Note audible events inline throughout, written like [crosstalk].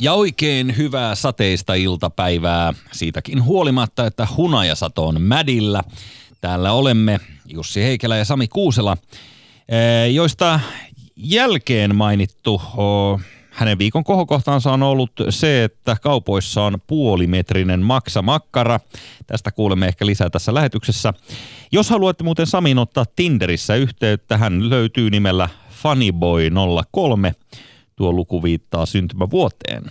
Ja oikein hyvää sateista iltapäivää siitäkin huolimatta, että hunajasato on mädillä. Täällä olemme Jussi Heikelä ja Sami Kuusela, eh, joista jälkeen mainittu hänen viikon kohokohtaansa on ollut se, että kaupoissa on puolimetrinen maksamakkara. Tästä kuulemme ehkä lisää tässä lähetyksessä. Jos haluatte muuten Samin ottaa Tinderissä yhteyttä, hän löytyy nimellä Funnyboy03 tuo luku viittaa syntymävuoteen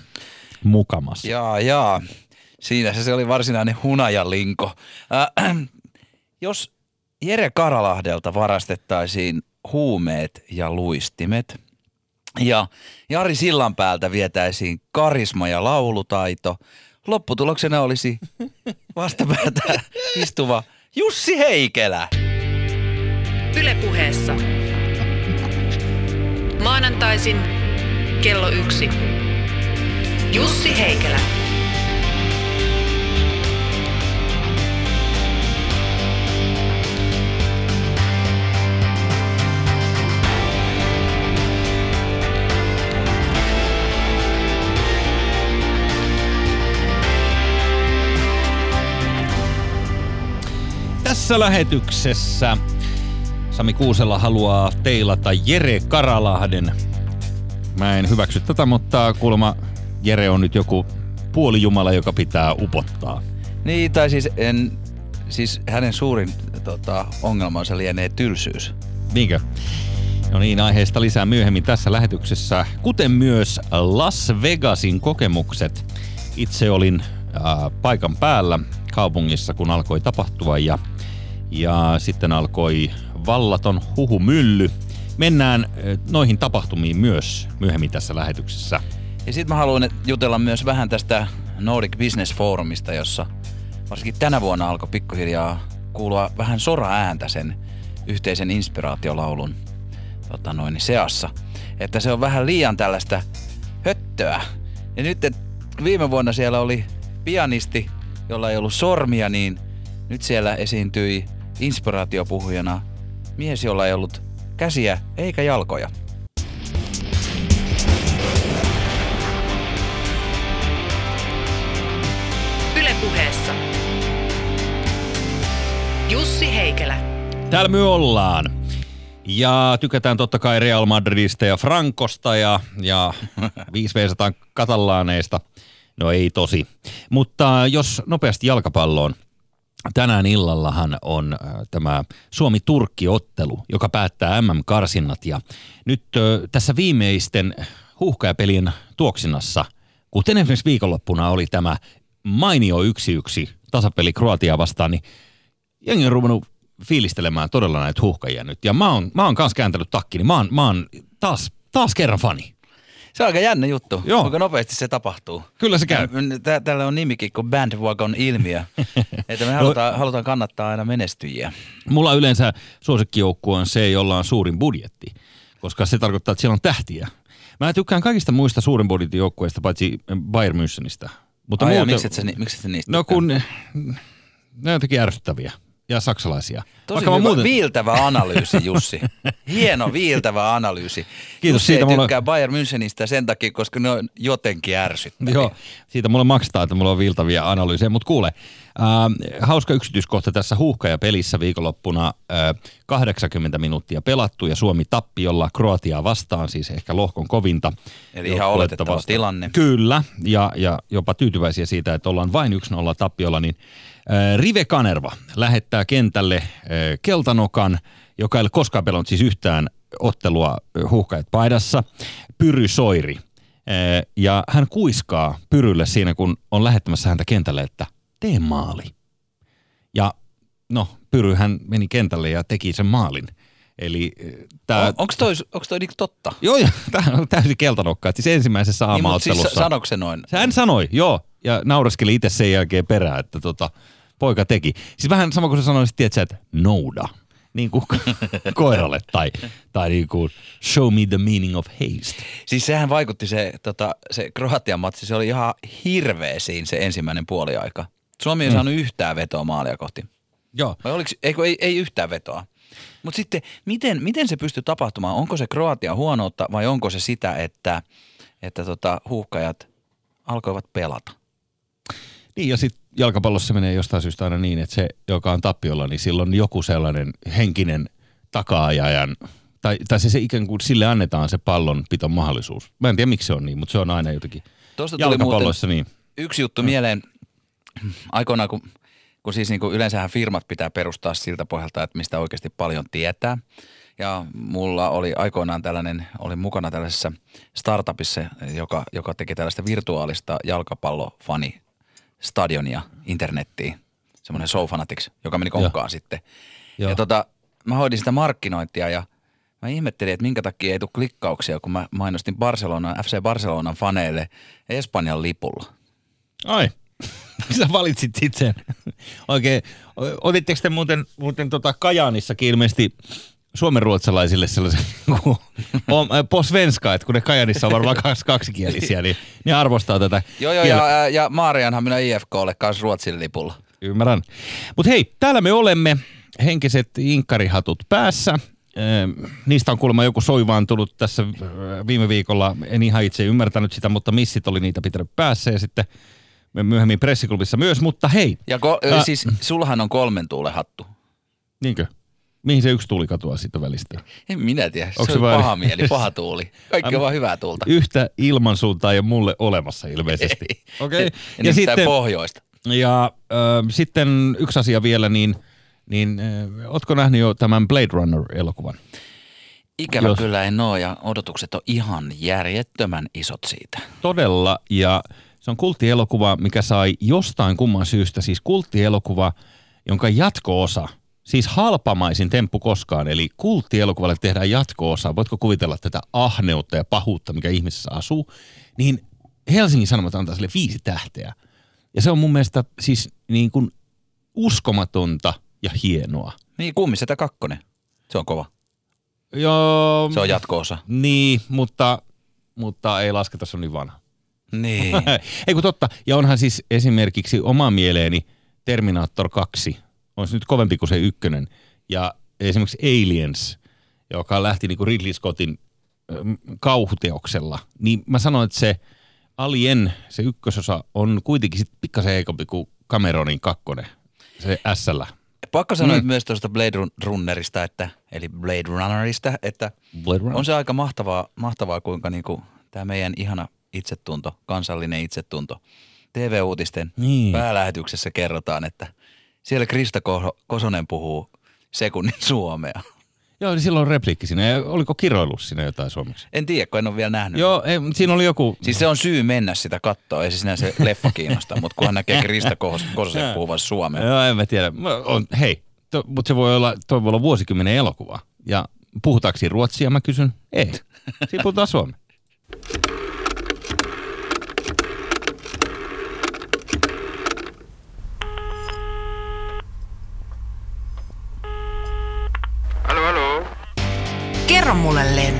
mukamas. Jaa, jaa. Siinä se, se oli varsinainen hunajalinko. Äh, [clears throat] jos Jere Karalahdelta varastettaisiin huumeet ja luistimet ja Jari Sillanpäältä vietäisiin karisma ja laulutaito, lopputuloksena olisi [laughs] vastapäätä istuva Jussi Heikelä. Ylepuheessa. Maanantaisin kello yksi. Jussi Heikelä. Tässä lähetyksessä Sami Kuusela haluaa teilata Jere Karalahden Mä en hyväksy tätä, mutta kuulemma Jere on nyt joku puolijumala, joka pitää upottaa. Niin, tai siis, en, siis hänen suurin tota, ongelmansa lienee tylsyys. Niinkö? No niin, aiheesta lisää myöhemmin tässä lähetyksessä, kuten myös Las Vegasin kokemukset. Itse olin äh, paikan päällä kaupungissa, kun alkoi tapahtua ja, ja sitten alkoi vallaton huhumylly – mennään noihin tapahtumiin myös myöhemmin tässä lähetyksessä. Ja sitten mä haluan jutella myös vähän tästä Nordic Business Forumista, jossa varsinkin tänä vuonna alkoi pikkuhiljaa kuulua vähän sora-ääntä sen yhteisen inspiraatiolaulun tota noin, seassa. Että se on vähän liian tällaista höttöä. Ja nyt viime vuonna siellä oli pianisti, jolla ei ollut sormia, niin nyt siellä esiintyi inspiraatiopuhujana mies, jolla ei ollut käsiä eikä jalkoja. Ylepuheessa Jussi Heikelä. Täällä me ollaan. Ja tykätään totta kai Real Madridista ja Frankosta ja, ja [laughs] 500 katalaaneista. No ei tosi. Mutta jos nopeasti jalkapalloon – tänään illallahan on äh, tämä Suomi-Turkki-ottelu, joka päättää MM-karsinnat. Ja nyt äh, tässä viimeisten huuhkajapelien tuoksinnassa, kuten esimerkiksi viikonloppuna oli tämä mainio yksi yksi tasapeli Kroatia vastaan, niin jengi on ruvennut fiilistelemään todella näitä huuhkajia nyt. Ja mä oon, mä oon kanssa kääntänyt takki, niin mä oon, mä oon taas, taas kerran fani. Se on aika jännä juttu, Joo. kuinka nopeasti se tapahtuu. Kyllä se käy. Tällä on nimikin kuin bandwagon ilmiö, [laughs] että me halutaan, halutaan kannattaa aina menestyjiä. Mulla yleensä suosikkijoukkue on se, jolla on suurin budjetti, koska se tarkoittaa, että siellä on tähtiä. Mä tykkään kaikista muista suurin budjetin joukkueista, paitsi Bayern Münchenistä. Mutta Ai muuten, miksi et, miksi et niistä No kun ne on jotenkin ärsyttäviä ja saksalaisia. Tosi Vaikka hyvä, muuten... viiltävä analyysi, Jussi. Hieno viiltävä analyysi. Kiitos Jussi siitä. Ei tykkää mulla... Bayern Münchenistä sen takia, koska ne on jotenkin ärsyttäviä. Joo, siitä mulle maksetaan, että mulla on viiltäviä analyysejä. Mutta kuule, äh, hauska yksityiskohta tässä huuhkaja-pelissä viikonloppuna. Äh, 80 minuuttia pelattu ja Suomi tappiolla Kroatiaa vastaan, siis ehkä lohkon kovinta. Eli ihan oletettava tilanne. Kyllä, ja, ja jopa tyytyväisiä siitä, että ollaan vain 1-0 tappiolla, niin Rive Kanerva lähettää kentälle Keltanokan, joka ei ole koskaan pelannut siis yhtään ottelua huuhkajat paidassa, Pyry Soiri. Ja hän kuiskaa Pyrylle siinä, kun on lähettämässä häntä kentälle, että tee maali. Ja no, Pyry hän meni kentälle ja teki sen maalin. Eli tää... On, onko toi, onks toi niinku totta? Joo, joo, [laughs] tämä on täysin keltanokka. Siis ensimmäisessä aamaottelussa. Niin, siis sanoiko se noin? Hän sanoi, joo. Ja nauraskeli itse sen jälkeen perään, että tota, poika teki. Siis vähän sama kuin sä sanoisit, tiedätkö, että nouda. Niin kuin [laughs] koiralle tai, tai niin kuin show me the meaning of haste. Siis sehän vaikutti se, tota, se Kroatian matsi, se oli ihan hirveä siinä se ensimmäinen puoliaika. Suomi ei mm. saanut yhtään vetoa maalia kohti. Joo. Vai oliko, eikö, ei, ei yhtään vetoa. Mutta sitten, miten, miten se pystyy tapahtumaan? Onko se Kroatia huonoutta vai onko se sitä, että, että tota, huuhkajat alkoivat pelata. Niin ja sitten jalkapallossa menee jostain syystä aina niin, että se, joka on tappiolla, niin silloin joku sellainen henkinen takaajajan, tai, tai se, se ikään kuin sille annetaan se pallon piton mahdollisuus. Mä en tiedä miksi se on niin, mutta se on aina jotenkin Tuosta tuli muuten jalkapalloissa niin. yksi juttu mieleen. Aikoinaan, kun, kun siis niin kuin yleensähän firmat pitää perustaa siltä pohjalta, että mistä oikeasti paljon tietää. Ja mulla oli aikoinaan tällainen, olin mukana tällaisessa startupissa, joka, joka teki tällaista virtuaalista jalkapallofani stadionia internettiin. Semmoinen Show Fanatics, joka meni konkkaan sitten. Joo. Ja tota, mä hoidin sitä markkinointia ja mä ihmettelin, että minkä takia ei tule klikkauksia, kun mä mainostin Barcelona, FC Barcelonan faneille Espanjan lipulla. Ai, [laughs] sä valitsit sit sen. Oikein, otitteko te muuten, muuten tota Kajaanissakin ilmeisesti suomenruotsalaisille sellaisen [laughs] kuin på svenska, että kun ne Kajanissa on varmaan kaksi, kaksikielisiä, niin ne arvostaa tätä. Joo, joo, ja, ja Maarianhan minä IFKlle kanssa Ruotsin lipulla. Ymmärrän. Mutta hei, täällä me olemme, henkiset inkkarihatut päässä. Ee, Niistä on kuulemma joku soivaan tullut tässä ö, viime viikolla. En ihan itse ymmärtänyt sitä, mutta missit oli niitä pitänyt päässä ja sitten myöhemmin pressiklubissa myös. Mutta hei, Ja ko- Ä- siis sullahan on kolmen tuulen hattu. niinkö? Mihin se yksi tuli katoa siitä välistä? En minä tiedä, Onko se, se on paha mieli, paha tuuli. Kaikki on vaan hyvää tuulta. Yhtä ilmansuuntaa ei ole mulle olemassa ilmeisesti. Okei. Ja, ja sitten pohjoista. Ja äh, sitten yksi asia vielä, niin, niin äh, ootko nähnyt jo tämän Blade Runner-elokuvan? Ikävä Jos- kyllä en oo ja odotukset on ihan järjettömän isot siitä. Todella, ja se on kulttielokuva, mikä sai jostain kumman syystä, siis kulttielokuva, jonka jatko-osa, siis halpamaisin temppu koskaan, eli kulttielokuvalle tehdään jatko-osa, voitko kuvitella tätä ahneutta ja pahuutta, mikä ihmisessä asuu, niin Helsingin Sanomat antaa sille viisi tähteä. Ja se on mun mielestä siis niin kuin uskomatonta ja hienoa. Niin, kummisetä kakkonen. Se on kova. Joo, Se on jatko-osa. niin, mutta, mutta ei lasketa, se on niin vanha. Niin. [laughs] Ei kun totta. Ja onhan siis esimerkiksi oma mieleeni Terminator 2 on se nyt kovempi kuin se ykkönen. Ja esimerkiksi Aliens, joka lähti niinku Ridley Scottin kauhuteoksella, niin mä sanoin, että se Alien, se ykkösosa, on kuitenkin sit pikkasen heikompi kuin Cameronin kakkonen, se SL. Pakko sanoa Mm. myös tuosta Blade Run- Runnerista, että, eli Blade Runnerista, että Blade Runner. on se aika mahtavaa, mahtavaa kuinka niinku tämä meidän ihana itsetunto, kansallinen itsetunto, TV-uutisten Niin. päälähetyksessä kerrotaan, että siellä Krista Ko- Kosonen puhuu sekunnin suomea. Joo, niin silloin on repliikki siinä. Ja Oliko kiroillut siinä jotain suomeksi? En tiedä, kun en ole vielä nähnyt. Joo, ei, siinä oli joku... Siis se on syy mennä sitä kattoa, ei se sinä se leffa kiinnosta, mutta kunhan näkee Krista Kos- Kososen puhuvan suomea. Joo, en mä tiedä. Mä on, hei, mutta se voi olla, toi voi olla vuosikymmenen elokuva. Ja puhutaanko siinä ruotsia, mä kysyn? Ei. Siinä puhutaan suomea. Kerro mulle, Len.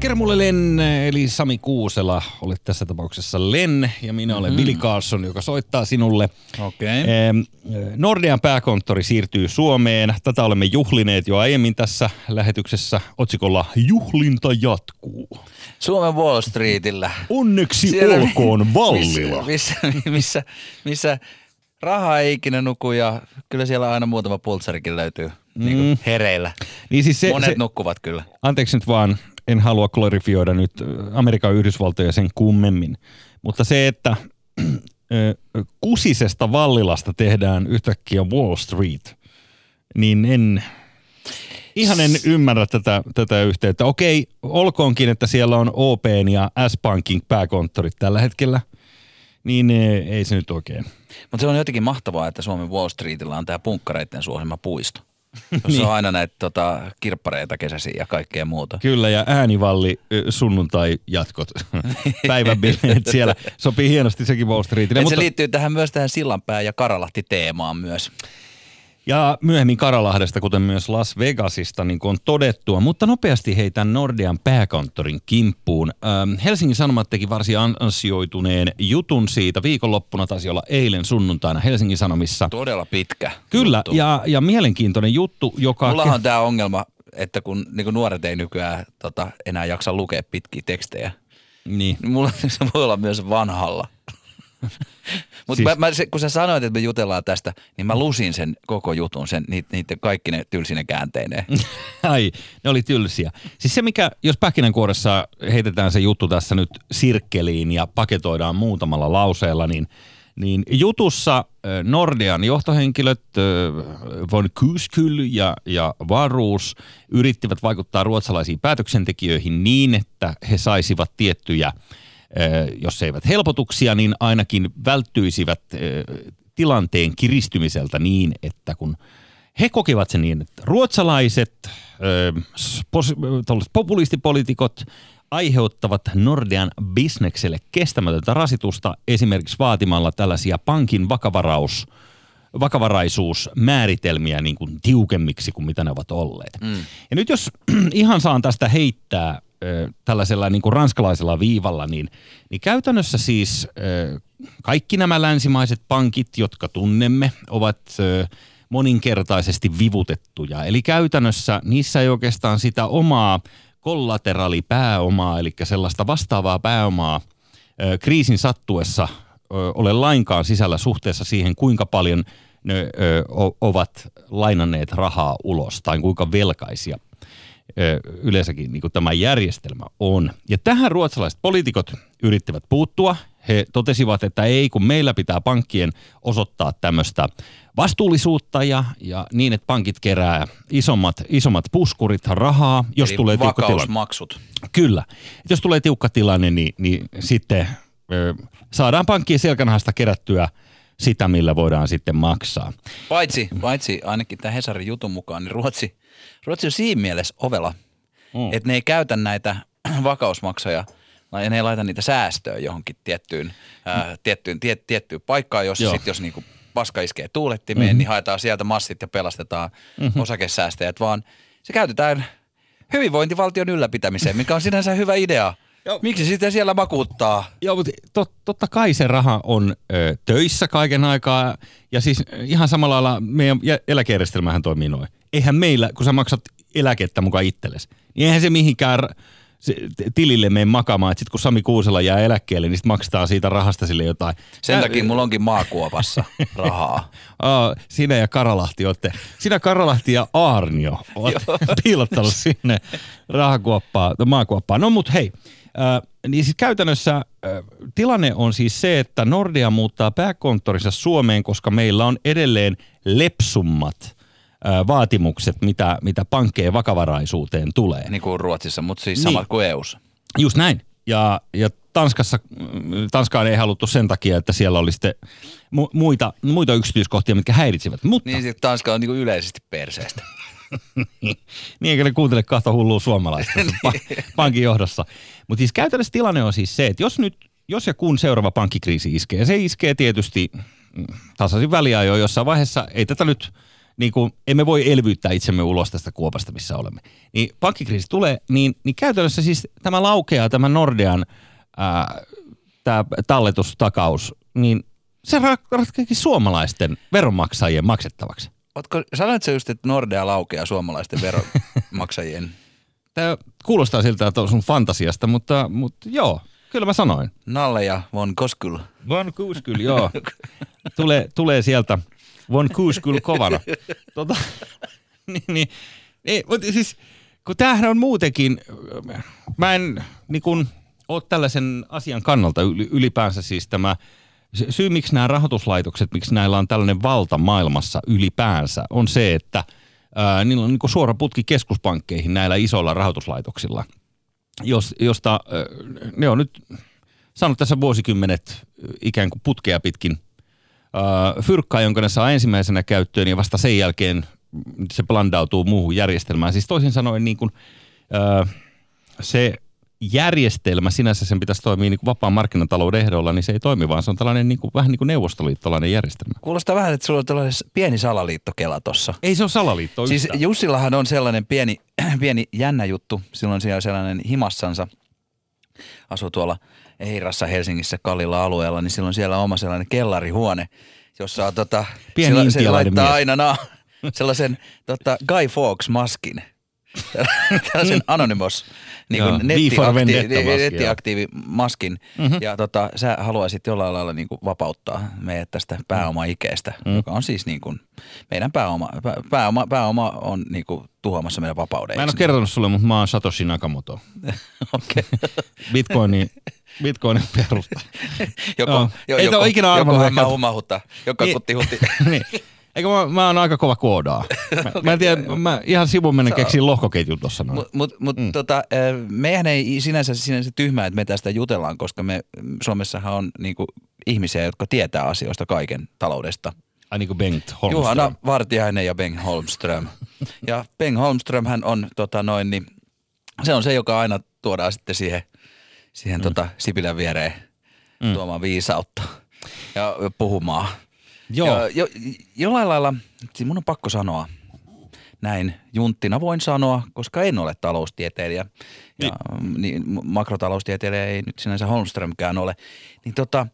Kerro mulle Len, eli Sami Kuusela, olet tässä tapauksessa Len, ja minä olen mm-hmm. Willi Carlson, joka soittaa sinulle. Okei. Ehm, Nordean pääkonttori siirtyy Suomeen. Tätä olemme juhlineet jo aiemmin tässä lähetyksessä otsikolla Juhlinta jatkuu. Suomen Wall Streetillä. Onneksi Siellä- olkoon Vallila. Missä, missä, missä, missä raha ei ikinä nuku ja kyllä siellä aina muutama pultsarikin löytyy mm. niin kuin hereillä. Niin siis se, Monet se, nukkuvat kyllä. anteeksi nyt vaan, en halua glorifioida nyt Amerikan Yhdysvaltoja sen kummemmin, mutta se, että kusisesta Vallilasta tehdään yhtäkkiä Wall Street, niin en, ihan en ymmärrä tätä, tätä yhteyttä. Okei, olkoonkin, että siellä on OPn ja S-Pankin pääkonttorit tällä hetkellä, niin ei se nyt oikein. Mutta se on jotenkin mahtavaa, että Suomen Wall Streetillä on tämä punkkareiden suosima puisto. [laughs] Niin. on aina näitä tota, kirppareita kesäisiä ja kaikkea muuta. Kyllä, ja äänivalli ö, sunnuntai-jatkot, [laughs] päiväbileet siellä. Sopii hienosti sekin Wall Streetille. Et Mutta, se liittyy tähän myös tähän Sillanpää ja Karalahti-teemaan myös. Ja myöhemmin Karalahdesta, kuten myös Las Vegasista, niin kuin on todettua. Mutta nopeasti heitän Nordean pääkonttorin kimppuun. Ähm, Helsingin Sanomat teki varsin an- ansioituneen jutun siitä. Viikonloppuna taisi olla eilen sunnuntaina Helsingin Sanomissa. Todella pitkä Kyllä, juttu. ja, ja mielenkiintoinen juttu, joka... Mullahan on tämä ongelma, että kun niin nuoret ei nykyään tota, enää jaksa lukea pitkiä tekstejä, Niin. niin mulla [laughs] se voi olla myös vanhalla. [laughs] Mutta Siis- mä, mä, se, kun sä sanoit, että me jutellaan tästä, niin mä lusin sen koko jutun, sen, niitä, niitä kaikki ne tylsine käänteineen. [laughs] Ai, ne oli tylsiä. Siis se, mikä, jos pähkinänkuoressa heitetään se juttu tässä nyt sirkkeliin ja paketoidaan muutamalla lauseella, niin, niin jutussa Nordean johtohenkilöt von Kyskyl ja, ja Varuus yrittivät vaikuttaa ruotsalaisiin päätöksentekijöihin niin, että he saisivat tiettyjä jos eivät helpotuksia, niin ainakin välttyisivät ö, tilanteen kiristymiseltä niin, että kun he kokivat sen niin, että ruotsalaiset tuollaiset populistipoliitikot aiheuttavat Nordean bisnekselle kestämätöntä rasitusta esimerkiksi vaatimalla tällaisia pankin vakavaraus, vakavaraisuusmääritelmiä niin kuin tiukemmiksi kuin mitä ne ovat olleet. Mm. Ja nyt jos [clears throat] ihan saan tästä heittää tällaisella niin kuin ranskalaisella viivalla, niin, niin käytännössä siis kaikki nämä länsimaiset pankit, jotka tunnemme, ovat moninkertaisesti vivutettuja. Eli käytännössä niissä ei oikeastaan sitä omaa kollateraalipääomaa, eli sellaista vastaavaa pääomaa kriisin sattuessa ole lainkaan sisällä suhteessa siihen, kuinka paljon ne ovat lainanneet rahaa ulos tai kuinka velkaisia yleensäkin niin kuin tämä järjestelmä on. Ja tähän ruotsalaiset poliitikot yrittivät puuttua. He totesivat, että ei, kun meillä pitää pankkien osoittaa tämmöistä vastuullisuutta ja, ja niin, että pankit kerää isommat, isommat puskurit rahaa, jos Eli tulee tiukka tilanne. vakausmaksut. Kyllä. Jos tulee tiukka tilanne, niin, niin sitten ö, saadaan pankkien selkänahasta kerättyä sitä, millä voidaan sitten maksaa. Paitsi, paitsi ainakin tämän Hesarin jutun mukaan, niin Ruotsi, Ruotsi on siinä mielessä ovela, Mm. mm. että ne ei käytä näitä [clears throat] vakausmaksoja, ja ne ei laita niitä säästöön johonkin tiettyyn, ää, tiettyyn, tie, tiettyyn paikkaan, jossa Joo. sitten jos niinku paska iskee tuulettimeen, mm-hmm. niin haetaan sieltä massit ja pelastetaan mm-hmm. osakesäästäjät, vaan se käytetään hyvinvointivaltion ylläpitämiseen, mikä on sinänsä hyvä idea. Joo. Miksi sitä siellä makuuttaa? Joo, mutta tot, totta kai se raha on ö, töissä kaiken aikaa. Ja siis ihan samalla lailla meidän jä- eläkejärjestelmähän toimii noin. Eihän meillä, kun sä maksat eläkettä mukaan itsellesi, niin eihän se mihinkään se, tilille mene makaamaan. Että sit kun Sami Kuusela jää eläkkeelle, niin sit maksetaan siitä rahasta sille jotain. Sen Ä- takia mulla onkin maakuopassa rahaa. [laughs] Aa, sinä ja Karalahti olette, sinä Karalahti ja Aarnio olette [laughs] piilottanut sinne rahakuoppaa, maakuoppaan. No mut hei, äh, niin siis käytännössä äh, tilanne on siis se, että Nordea muuttaa pääkonttorissa Suomeen, koska meillä on edelleen lepsummat vaatimukset, mitä, mitä pankkeen vakavaraisuuteen tulee. Niin kuin Ruotsissa, mutta siis Niin. samat kuin EUssa. Just näin. Ja, ja Tanskassa, mm, Tanskaan ei haluttu sen takia, että siellä oli sitten mu- muita, muita yksityiskohtia, mitkä häiritsivät. Mutta Niin sitten Tanska on niin kuin yleisesti perseestä. [laughs] niin, eikä ne kuuntele kahta hullua suomalaista [laughs] pa- pankin johdossa. Mutta siis käytännössä tilanne on siis se, että jos nyt, jos ja kun seuraava pankkikriisi iskee, ja se iskee tietysti mm, tasaisin väliajoin jossain vaiheessa, ei tätä nyt, niin kuin, emme voi elvyttää itsemme ulos tästä kuopasta, missä olemme. Niin pankkikriisi tulee, niin, niin käytännössä siis tämä laukeaa, tämä Nordean ää, tämä talletustakaus, niin se ra- ratkeekin suomalaisten veronmaksajien maksettavaksi. Ootko, sanoit sä just, että Nordea laukeaa suomalaisten veronmaksajien? [laughs] Tämä kuulostaa siltä, että on sun fantasiasta, mutta, mutta joo, kyllä mä sanoin. Nalle ja Von Koskyl. Von Kuuskyl, joo. Tulee, tulee sieltä Von Kuuskyl kovana. [laughs] Tota, niin, niin, ei, mutta siis, kun tämähän on muutenkin, mä en niin kun, ole tällaisen asian kannalta yli- ylipäänsä siis tämä, syy miksi nämä rahoituslaitokset, miksi näillä on tällainen valta maailmassa ylipäänsä, on se, että ää, niillä on niin suora putki keskuspankkeihin näillä isoilla rahoituslaitoksilla, jos, josta ää, ne on nyt saanut tässä vuosikymmenet ikään kuin putkea pitkin äh, fyrkkaa, jonka ne saa ensimmäisenä käyttöön ja vasta sen jälkeen se blandautuu muuhun järjestelmään. Siis toisin sanoen niin kuin, äh, se järjestelmä sinänsä sen pitäisi toimia niin kuin vapaan markkinatalouden ehdolla, niin se ei toimi, vaan se on tällainen niin kuin, vähän niin kuin neuvostoliittolainen järjestelmä. Kuulostaa vähän, että sulla on tällainen pieni salaliittokela tossa. Ei se ole salaliitto Siis yhtään. Jussillahan on sellainen pieni, [clears throat] pieni jännä juttu. Silloin siellä sellainen himassansa asuu tuolla Eirassa Helsingissä Kallilla alueella, niin silloin siellä on oma sellainen kellarihuone, jossa on tota, Pieni sillä- se laittaa mies. aina na, [laughs] sellaisen tota, Guy Fawkes maskin [laughs] tällaisen Anonymous niin kuin V for nettiakti- Vendetta-maskin, joo. nettiaktiivimaskin. Mm-hmm. Ja tota, sä haluaisit jollain lailla niin kuin vapauttaa meidät tästä pääoma-ikeestä, mm. joka on siis niin kuin, meidän pääoma, pää- pääoma, pääoma on niin kuin tuhoamassa meidän vapauden. Mä en ole kertonut sulle, mutta mä oon Satoshi Nakamoto. [laughs] Okei. Bitcoinin, Bitcoinin perusta. [laughs] Joko, Joo. jo, Ei joko, ole ikinä joko arvannut, hämää että- humahutta, joka Niin. kutti hutti. [laughs] niin. Eikö mä, mä oon aika kova koodaa. [laughs] Mä, mä en tiedä, mä ihan sivuun menen keksin lohkoketjun tossa noin. Mutta mut, mut, mm. tota, meidän ei sinänsä, sinänsä tyhmää, että me tästä jutellaan, koska me Suomessahan on niinku, ihmisiä, jotka tietää asioista kaiken taloudesta. Ai niin kuin Bengt Holmström. Juhana Vartiainen ja Ben Holmström. ja Ben Holmström hän on tota noin, niin, se on se, joka aina tuodaan sitten siihen, siihen mm. tota, Sipilän viereen mm. tuomaan viisautta ja puhumaan. Joo. Ja, jo, jollain lailla, siis mun on pakko sanoa, näin junttina voin sanoa, koska en ole taloustieteilijä ja niin, makrotaloustieteilijä ei nyt sinänsä Holmströmkään ole, niin tota,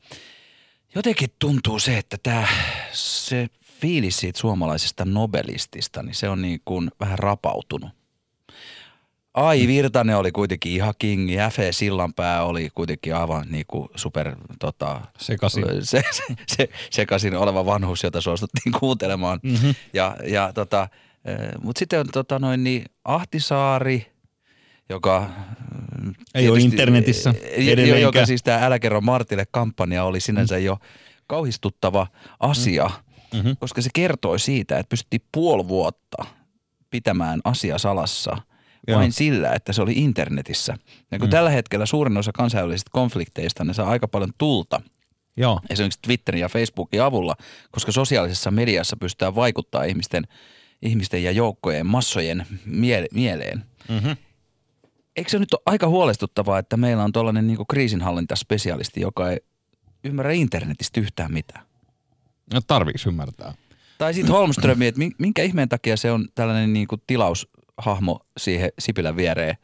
jotenkin tuntuu se, että tämä se fiilis siitä suomalaisesta nobelistista, niin se on niin kuin vähän rapautunut. Ai Virtanen oli kuitenkin ihan kingi, F.E. Sillanpää oli kuitenkin aivan niin kuin super tota, Sekasin. se, se, se, sekaisin oleva vanhus, jota suostuttiin [laughs] kuuntelemaan. Mm-hmm. Ja, ja tota, mutta sitten on tota noin niin Ahtisaari, joka... mm, Ei ole tietysti- internetissä jo- jo- edelleenkään. Joka siis tämä Älä kerro Martille kampanja oli sinänsä jo kauhistuttava asia, mm-hmm. koska se kertoi siitä, että pystyttiin puoli vuotta pitämään asia salassa Joo. vain sillä, että se oli internetissä. Ja kun mm. tällä hetkellä suurin osa kansainvälisistä konflikteista, ne saa aika paljon tulta Joo. esimerkiksi Twitterin ja Facebookin avulla, koska sosiaalisessa mediassa pystytään vaikuttaa ihmisten, ihmisten ja joukkojen, massojen miele- mieleen. Mm-hmm. Eikö se nyt ole aika huolestuttavaa, että meillä on tuollainen niin kriisinhallintaspesialisti, joka ei ymmärrä internetistä yhtään mitään? No tarviiks ymmärtää? Tai sitten Holmström, että min- minkä ihmeen takia se on tällainen niin kuin tilaushahmo siihen Sipilän viereen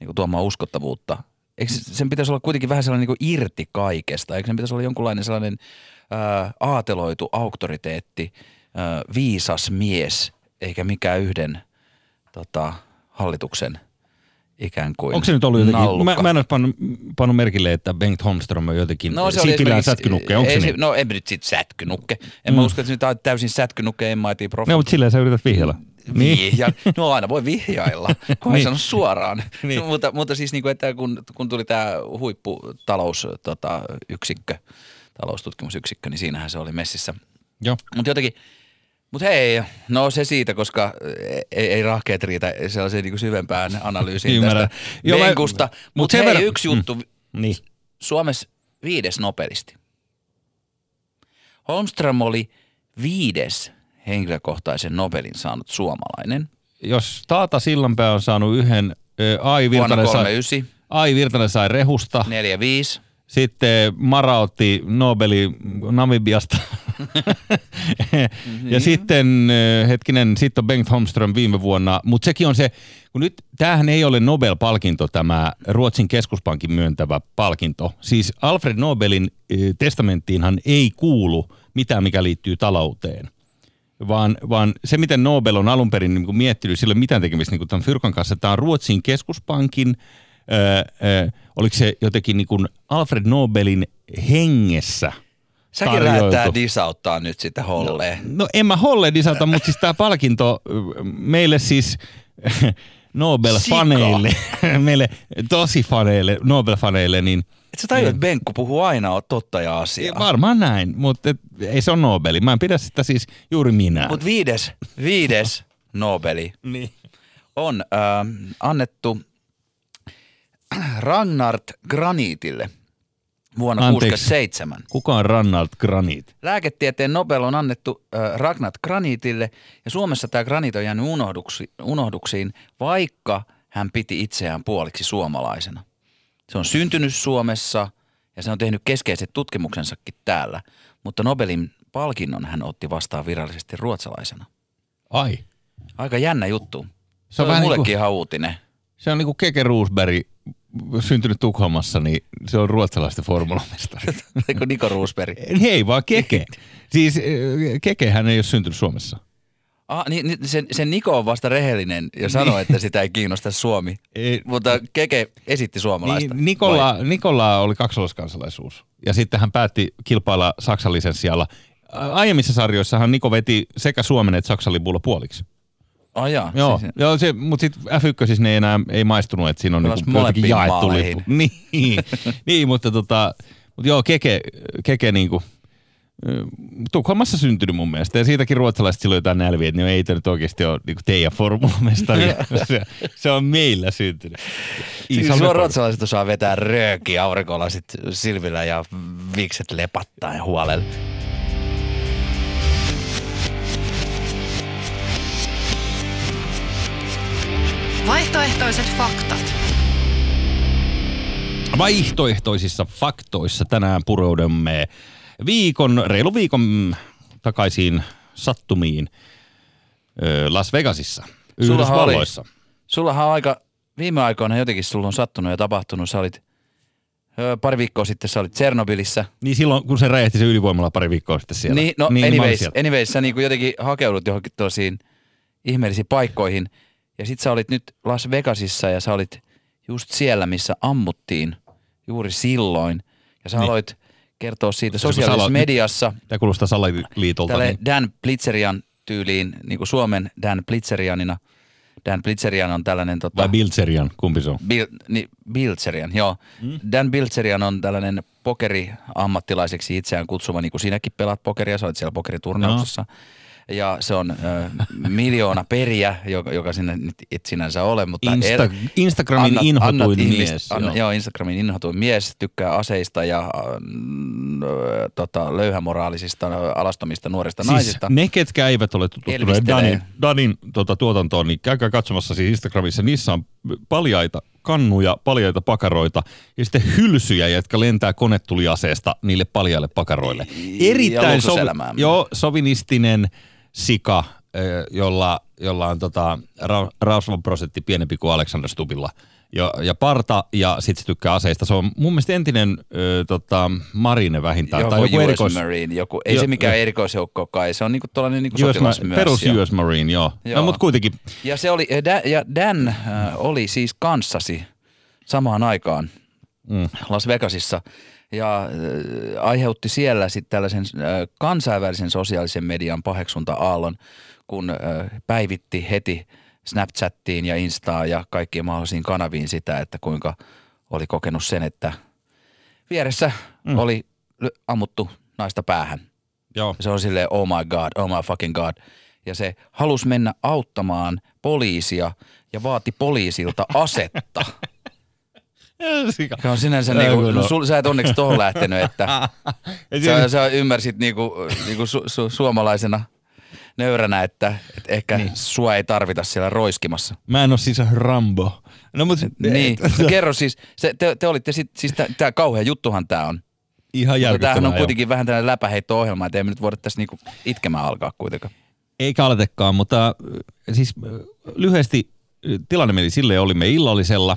niin kuin tuomaan uskottavuutta. Eikö se- sen pitäisi olla kuitenkin vähän sellainen niin kuin irti kaikesta? Eikö sen pitäisi olla jonkunlainen sellainen ää, aateloitu auktoriteetti, ää, viisas mies, eikä mikään yhden tota, hallituksen ikään kuin Onko se nyt ollut jotenkin, nallukka? mä, mä en ole pannut, pannut merkille, että Bengt Holmström on jotenkin no, se Sipilän sätkynukke. Onko se niin? No en nyt sit sätkynukke. En mm. mä usko, että se nyt on täysin sätkynukke MIT profi. No, mutta silleen sä yrität vihjalla. Niin. Vihja. No aina voi vihjailla, kun Niin. sano suoraan. Niin. no, mutta, mutta siis niin kuin, että kun, kun tuli tämä huipputalousyksikkö, tota, yksikkö, taloustutkimusyksikkö, niin siinähän se oli messissä. Joo. Mutta jotenkin, mutta hei, no se siitä, koska ei, ei rahkeet riitä sellaiseen niin syvempään analyysiin tästä Joo, mut Mutta sen hei, verran- yksi juttu, Niin. Suomessa viides nobelisti. Holmström oli viides henkilökohtaisen Nobelin saanut suomalainen Jos Taata Sillanpää on saanut yhden, Ai Virtanen, sai, 39, Ai Virtanen sai rehusta, 45. sitten Mara otti Nobeli Namibiasta. ja sitten, hetkinen, sitten on Bengt Holmström viime vuonna, mutta sekin on se, kun nyt tämähän ei ole Nobel-palkinto, tämä Ruotsin keskuspankin myöntävä palkinto. Siis Alfred Nobelin testamenttiinhan ei kuulu mitään, mikä liittyy talouteen vaan, vaan se, miten Nobel on alun perin niin kuin miettinyt, sillä ei ole mitään tekemistä niin kuin tämän Fyrkan kanssa. Tämä on Ruotsin keskuspankin, öö, öö, oliko se jotenkin niin kuin Alfred Nobelin hengessä Säkin lähdetään disauttaa nyt sitä holleen. No en mä holle disata, mutta siis tämä palkinto meille siis [laughs] Nobel-faneille, [laughs] meille tosi faneille, Nobel-faneille, niin Et sä tajua, että Benkku puhuu aina totta ja asiaa. varmaan näin, mutta et, ei se ole Nobeli. Mä en pidä sitä siis juuri minä. Mutta viides, viides [laughs] Nobeli niin. on äh, annettu Ragnard Granitille vuonna Anteeksi. 1967. Kuka on Rannald Granit? Lääketieteen Nobel on annettu äh, Ragnat Granitille ja Suomessa tämä Granit on jäänyt unohduksi, unohduksiin, vaikka hän piti itseään puoliksi suomalaisena. Se on syntynyt Suomessa ja se on tehnyt keskeiset tutkimuksensakin täällä, mutta Nobelin palkinnon hän otti vastaan virallisesti ruotsalaisena. Ai. Aika jännä juttu. Se, Se on on vähän mullekin niin kuin- ihan uutinen. Se on niinku Keke Roosberg, syntynyt Tukholmassa, niin se on ruotsalaisten formulamestari. [laughs] Eikö Niko Roosberg? Ei vaan Keke. siis äh, Kekehän ei ole syntynyt Suomessa. Ah, niin, niin se, se Niko on vasta rehellinen ja sanoi, että sitä ei kiinnosta Suomi. Ei- Mutta Keke esitti suomalaista. Niin, Nikola, Nikola oli kaksoiskansalaisuus ja sitten hän päätti kilpailla Saksan lisenssialla. Aiemmissa sarjoissahan Niko veti sekä Suomen että Saksan lipulla puoliksi. Oh, jaa, Joo, se. joo se, mutta sitten F1 ne ei enää ei maistunut, että siinä on Pelas niinku jotenkin jaettu lippu. [laughs] Niin, niin mutta, tota, mutta joo, Keke, Keke niinku, Tukholmassa syntynyt mun mielestä. Ja siitäkin ruotsalaiset silloin jotain nälviä, että no ei tämä nyt oikeasti ole niinku teidän formulomestari. [laughs] se, se, on meillä syntynyt. Siis Iisalmen por- ruotsalaiset osaa vetää rööki aurinkolasit silmillä ja vikset lepattaa ja huolella. Vaihtoehtoiset faktat. Vaihtoehtoisissa faktoissa tänään pureudumme viikon, reilu viikon takaisin sattumiin ö, Las Vegasissa, Sullahan oli- Yhdysvalloissa. Sullahan on aika, viime aikoina jotenkin sulla on sattunut ja tapahtunut. Sä olit, ö, pari viikkoa sitten sä olit Tsernobylissä. Niin silloin, kun se räjähti se ydinvoimalla pari viikkoa sitten siellä. Niin, no mä olin anyways, anyways, sä niin jotenkin hakeudut johonkin tosiin ihmeellisiin paikkoihin. Ja sit sä olit nyt Las Vegasissa ja sä olit just siellä, missä ammuttiin juuri silloin. Ja sä Niin. aloit kertoa siitä sosiaalisessa aloit- mediassa Tämä kuulostaa salaliitolta. tälle Niin. Dan Blitzerian tyyliin, niin kuin Suomen Dan Blitzerianina. Dan Blitzerian on tällainen tota, Vai Bilzerian, kumpi se on? Bil, niin, Bilzerian, joo. Mm. Dan Bilzerian on tällainen pokeriammattilaiseksi itseään kutsuva, niin kuin sinäkin pelaat pokeria, sä olet siellä pokeriturnauksessa. Ja se on ö, miljoona periä, joka, joka sinne nyt et sinänsä ole, mutta... Insta, Instagramin annat- inhotuin annat ihmist- mies. Anna, joo. joo. Instagramin inhotuin mies, tykkää aseista ja ö, tota, löyhämoraalisista, alastomista nuorista Siis naisista. ne, ketkä eivät ole tutustuneet. Danin, Danin tota, tuotantoon, niin käykää katsomassa siis Instagramissa. Niissä on paljaita kannuja, paljaita pakaroita ja sitten hylsyjä, jotka lentää konetuliaseesta niille paljaille pakaroille. Erittäin luksuselämää. joo, sovinistinen sika, jolla, jolla on tota, ra, rasvaprosentti pienempi kuin Alexander Stubilla. Ja, ja parta ja sitten se tykkää aseista. Se on mun mielestä entinen ö, tota, Marine vähintään. Joku, tai joku US erikois, Marine, joku, ei Jo- se mikään jo. erikoisjoukko kai, se on niinku tuollainen niinku US, sotilas Ma- myös. perus ja- US Marine, joo. Joo. No, mutta kuitenkin, Ja, se oli, ja Dan, ja Dan äh, oli siis kanssasi samaan aikaan Mm. Las Vegasissa ja äh, aiheutti siellä sitten tällaisen äh, kansainvälisen sosiaalisen median paheksunta-aallon, kun äh, päivitti heti Snapchattiin ja Instaan ja kaikkiin mahdollisiin kanaviin sitä, että kuinka oli kokenut sen, että vieressä mm. oli ammuttu naista päähän. joo. Se on silleen, oh my god, oh my fucking god. Ja se halusi mennä auttamaan poliisia ja vaati poliisilta asetta. [laughs] Sika. Se on sinänsä Ei, niinku, no, sul, sä et onneksi tohon lähtenyt, että [laughs] sä, siinä- sä ymmärsit niinku, niinku su, su, suomalaisena nöyränä, että, että ehkä niin. sua ei tarvita siellä roiskimassa. Mä en ole siis Rambo. No mutta Niin, no, kerro siis, se, te, te olitte sit, siis tämä kauhea juttuhan tämä on. ihan järkyttävää. tämähän on kuitenkin vähän tällainen läpäheitto-ohjelma, että ei me nyt voida tässä niinku itkemään alkaa kuitenkaan. Eikä aletekaan, mutta äh, siis äh, lyhyesti äh, tilanne meni silleen, olimme illallisella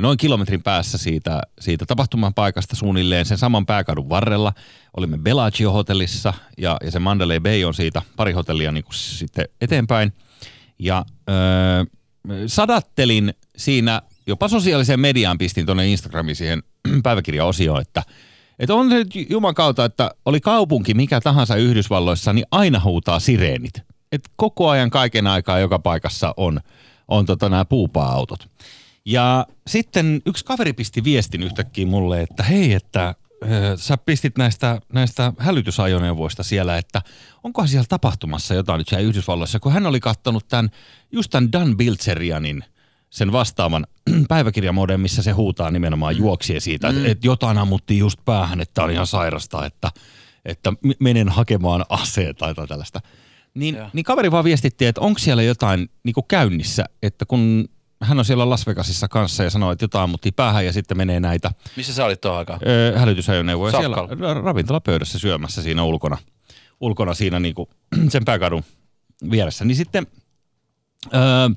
noin kilometrin päässä siitä, siitä tapahtuman paikasta suunnilleen sen saman pääkadun varrella. Olimme Bellagio-hotellissa ja, ja se Mandalay Bay on siitä pari hotellia niin kuin sitten eteenpäin. Ja äh, sadattelin siinä, jopa sosiaaliseen mediaan pistin tuonne Instagramiin siihen [clears throat] päiväkirjaosioon, että että on se Juman kautta, että oli kaupunki mikä tahansa Yhdysvalloissa, niin aina huutaa sireenit. Et koko ajan kaiken aikaa joka paikassa on, on tota nämä puupaa-autot. Ja sitten yksi kaveri pisti viestin yhtäkkiä mulle, että hei, että sä pistit näistä, näistä hälytysajoneuvoista siellä, että onkohan siellä tapahtumassa jotain nyt siellä Yhdysvalloissa, kun hän oli kattonut tämän, just tämän Dan Bilzerianin sen vastaavan [clears throat] päiväkirjamoden, missä se huutaa nimenomaan juoksien siitä, että, että jotain ammuttiin just päähän, että on ihan sairasta, että, että menen hakemaan aseet tai jotain tällaista. Niin, niin kaveri vaan viestitti, että onko siellä jotain niin käynnissä, että kun hän on siellä Las Vegasissa kanssa ja sanoo, että jotain ammuttiin päähän ja sitten menee näitä Missä sä olit tuohon aikaan? ö, hälytysajoneuvoja siellä Safkalla. ra- ravintolapöydässä syömässä siinä ulkona, ulkona siinä niinku [clears throat] sen pääkadun vieressä. Niin sitten öö, öö,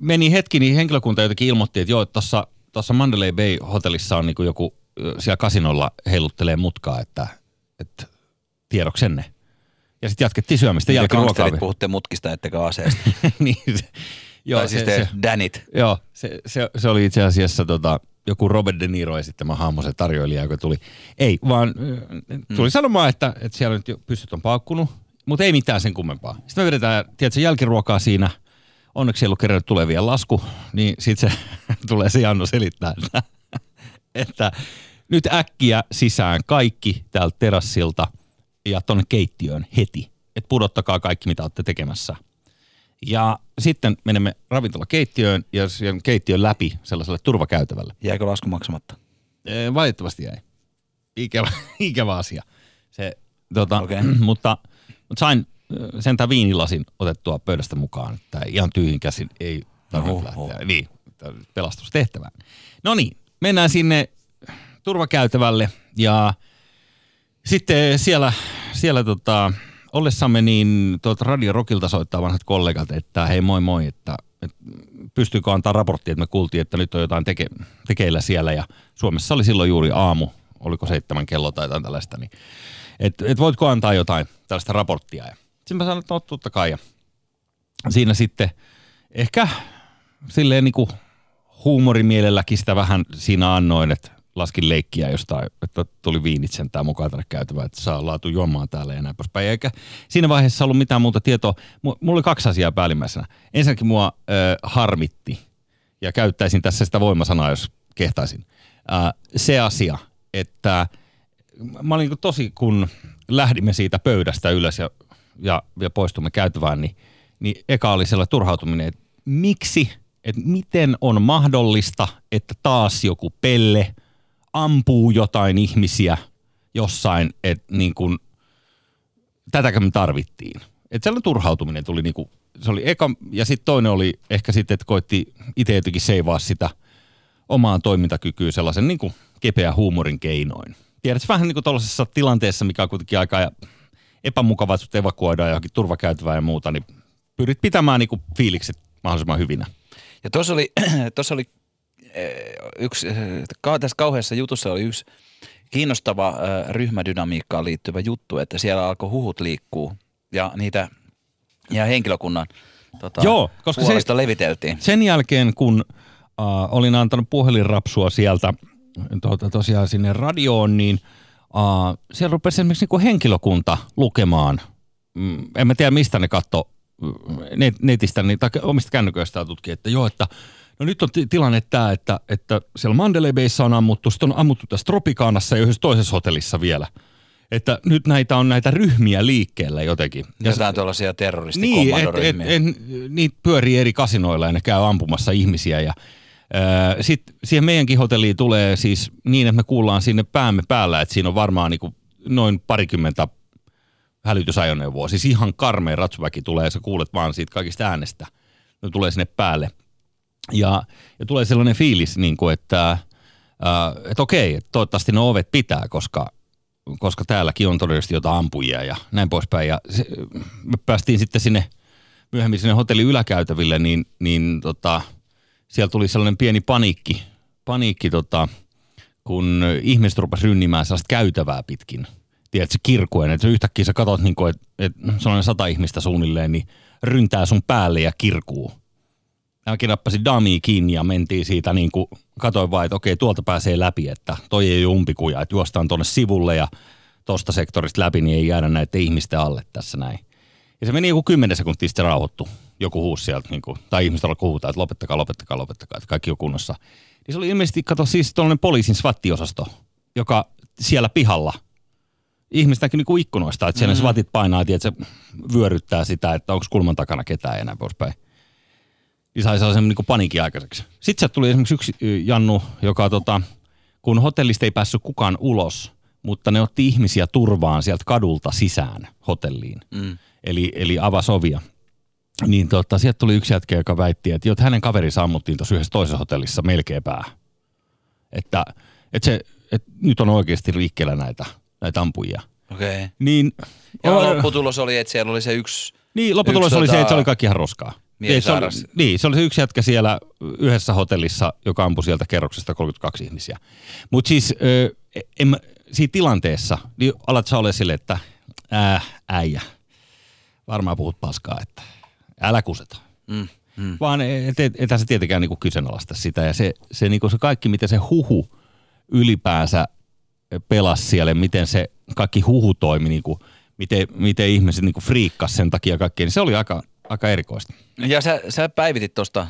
meni hetki, niin henkilökunta jotenkin ilmoitti, että joo, tuossa tuossa Mandalay Bay hotellissa on niinku joku siellä kasinolla heiluttelee mutkaa, että, että tiedoksenne. Ja sitten jatkettiin syömistä Te jälkiruokaa. puhutte mutkista ettekä aseesta. [laughs] niin, joo, tai siis se, se, Danit. joo se, se, se, oli itse asiassa tota, joku Robert De Niro esittämä hahmo, se tarjoilija, joka tuli. Ei, vaan äh, tuli mm. sanomaan, että, että siellä nyt jo pystyt on paukkunut, mutta ei mitään sen kummempaa. Sitten me vedetään, tiedätkö, jälkiruokaa siinä. Onneksi ei ollut kerran tulevia lasku, niin sitten se [laughs] tulee se Janno selittää, että, että nyt äkkiä sisään kaikki täältä terassilta ja tonne keittiöön heti. Että pudottakaa kaikki, mitä olette tekemässä. Ja sitten menemme ravintolakeittiöön ja sen keittiön läpi sellaiselle turvakäytävälle. Jääkö lasku maksamatta? Ee, Valitettavasti jäi. Ikävä, [laughs] ikävä asia. Se, tota, Okei. [clears throat] mutta, mutta sain sentään viinilasin otettua pöydästä mukaan. Että ihan tyhjin käsin ei tarvitse lähteä. Niin, pelastustehtävään. No niin, mennään sinne turvakäytävälle ja sitten siellä, siellä tota, ollessamme niin tuolta Radio Rockilta soittaa vanhat kollegat, että hei moi moi, että, että pystyykö antaa raporttia, että me kuultiin, että nyt on jotain teke, tekeillä siellä. Ja Suomessa oli silloin juuri aamu, oliko seitsemän kello tai jotain tällaista, niin että et voitko antaa jotain tällaista raporttia? Ja sitten mä sanoin, että no totta kai. Ja siinä sitten ehkä silleen niin kuin huumorimielelläkin sitä vähän siinä annoin, että laskin leikkiä jostain, että tuli viinit sentään mukaan tänne käytävään, että saa laatu juomaan täällä ja näin poispäin. Eikä siinä vaiheessa ollut mitään muuta tietoa. Mu- Mulla oli kaksi asiaa päällimmäisenä. Ensinnäkin mua ö, harmitti, ja käyttäisin tässä sitä voimasanaa, jos kehtaisin. Ä, se asia, että mä olin niin tosi, kun lähdimme siitä pöydästä ylös ja, ja, ja poistumme käytävään, niin, niin eka oli sellainen turhautuminen, että miksi, että miten on mahdollista, että taas joku pelle ampuu jotain ihmisiä jossain, että niin kuin, tätäkö me tarvittiin. Että sellainen turhautuminen tuli niinku, se oli eka, ja sitten toinen oli ehkä sitten, että koitti itse jotenkin seivaa sitä omaan toimintakykyyn sellaisen niin kuin kepeä huumorin keinoin. Tiedätkö, vähän niin kuin tuollaisessa tilanteessa, mikä on kuitenkin aika epämukavaa, että evakuoidaan johonkin turvakäytävään ja muuta, niin pyrit pitämään niin kuin fiilikset mahdollisimman hyvinä. Ja tuossa oli, [clears throat] tuossa oli yksi, tässä kauheassa jutussa oli yksi kiinnostava ryhmädynamiikkaan liittyvä juttu, että siellä alkoi huhut liikkuu ja niitä ja henkilökunnan tota, Joo, koska se- leviteltiin. Sen jälkeen, kun äh, olin antanut puhelinrapsua sieltä tuota, tosiaan sinne radioon, niin äh, siellä rupesi esimerkiksi niin henkilökunta lukemaan. Mm, en mä tiedä, mistä ne katto mm, net, netistä niin, tai omista kännyköistään tutki, että joo, että no nyt on ti- tilanne tämä, että, että siellä Mandalay Bayssä on ammuttu, sitten on ammuttu tässä Tropikaanassa ja yhdessä toisessa hotellissa vielä. Että nyt näitä on näitä ryhmiä liikkeellä jotenkin. Ja Jotain tuollaisia terroristi niin, et, et, et, niitä pyörii eri kasinoilla ja ne käy ampumassa ihmisiä. Ja, sitten siihen meidänkin hotelliin tulee siis niin, että me kuullaan sinne päämme päällä, että siinä on varmaan niinku noin parikymmentä hälytysajoneuvoa. Siis ihan karmea ratsuväki tulee ja sä kuulet vaan siitä kaikista äänestä. Ne tulee sinne päälle. Ja, ja tulee sellainen fiilis, niin kuin, että, ää, että okei, toivottavasti ne ovet pitää, koska, koska täälläkin on todennäköisesti jotain ampujia ja näin poispäin. Ja se, me päästiin sitten sinne myöhemmin sinne hotellin yläkäytäville, niin, niin tota, siellä tuli sellainen pieni paniikki, paniikki tota, kun ihmiset rupesivat rynnimään sellaista käytävää pitkin. Tiedätkö, kirkuen, että yhtäkkiä sä katsot, niin että, että sellainen sata ihmistä suunnilleen, niin ryntää sun päälle ja kirkuu. Mäkin nappasin kiinni ja mentiin siitä niin kuin, katoin vaan, että okei, tuolta pääsee läpi, että toi ei ole umpikuja, että juostaan tuonne sivulle ja tosta sektorista läpi, niin ei jäädä näiden ihmisten alle tässä näin. Ja se meni joku kymmenen sekuntia sitten rauhoittu. Joku huusi sieltä, niin kuin, tai ihmiset alkoi huutaa, että lopettakaa, lopettakaa, lopettakaa, että kaikki on kunnossa. Niin se oli ilmeisesti, kato siis tuollainen poliisin svattiosasto, joka siellä pihalla, ihmiset näki niin ikkunoista, että siellä mm. svatit painaa, että se vyöryttää sitä, että onko kulman takana ketään ja näin poispäin. Niin sai sellaisen niin paniikin aikaiseksi. Sitten sieltä tuli esimerkiksi yksi Jannu, joka tota, kun hotellista ei päässyt kukaan ulos, mutta ne otti ihmisiä turvaan sieltä kadulta sisään hotelliin. Mm. Eli, eli avasi ovia. Niin tota, sieltä tuli yksi jätkä, joka väitti, että, jo, että hänen kaverinsa ammuttiin tuossa yhdessä toisessa hotellissa melkein pää. Että, että, se, että nyt on oikeasti liikkeellä näitä, näitä ampujia. Okei. Okay. Niin, Ja lopputulos oli, että siellä oli se yksi niin lopputulos yksi oli se, tota- että se oli kaikki ihan roskaa. Niin, se oli, niin, se oli se yksi jätkä siellä yhdessä hotellissa, joka ampui sieltä kerroksesta 32 ihmisiä. Mutta siis ö, en, siinä tilanteessa, niin alat sä ole sille, että äh, äijä, varmaan puhut paskaa, että älä kuseta. Mm, mm. Vaan et, et, ethän se tietenkään niinku kyseenalaista sitä. Ja se, se, niinku se kaikki, miten se huhu ylipäänsä pelasi siellä, miten se kaikki huhu toimi, niinku, miten, miten ihmiset niinku friikkas sen takia kaikkea, niin se oli aika, aika erikoista. Ja sä, sä päivitit tuosta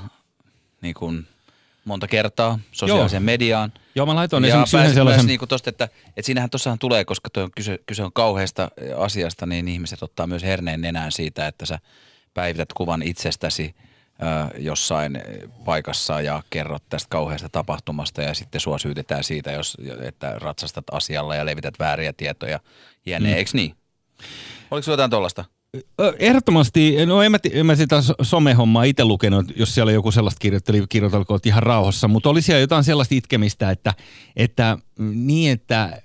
niin kuin monta kertaa sosiaaliseen Joo. mediaan. Joo, mä laitoin ja esimerkiksi yhden sellaisen... myös niinku tosta, että, että siinähän tossahan tulee, koska on kyse, kyse on kauheasta asiasta, niin ihmiset ottaa myös herneen nenään siitä, että sä päivität kuvan itsestäsi jossain paikassa ja kerrot tästä kauheasta tapahtumasta ja sitten sua syytetään siitä, jos, että ratsastat asialla ja levität vääriä tietoja. Jne, mm. eikö niin? Oliko sulla jotain tollasta? Ehdottomasti, no en mä, en mä sitä so- somehommaa itse lukenut, jos siellä joku sellaista kirjoitteli, kirjoitelkoon ihan rauhassa, mutta oli siellä jotain sellaista itkemistä, että, että mm, niin, että,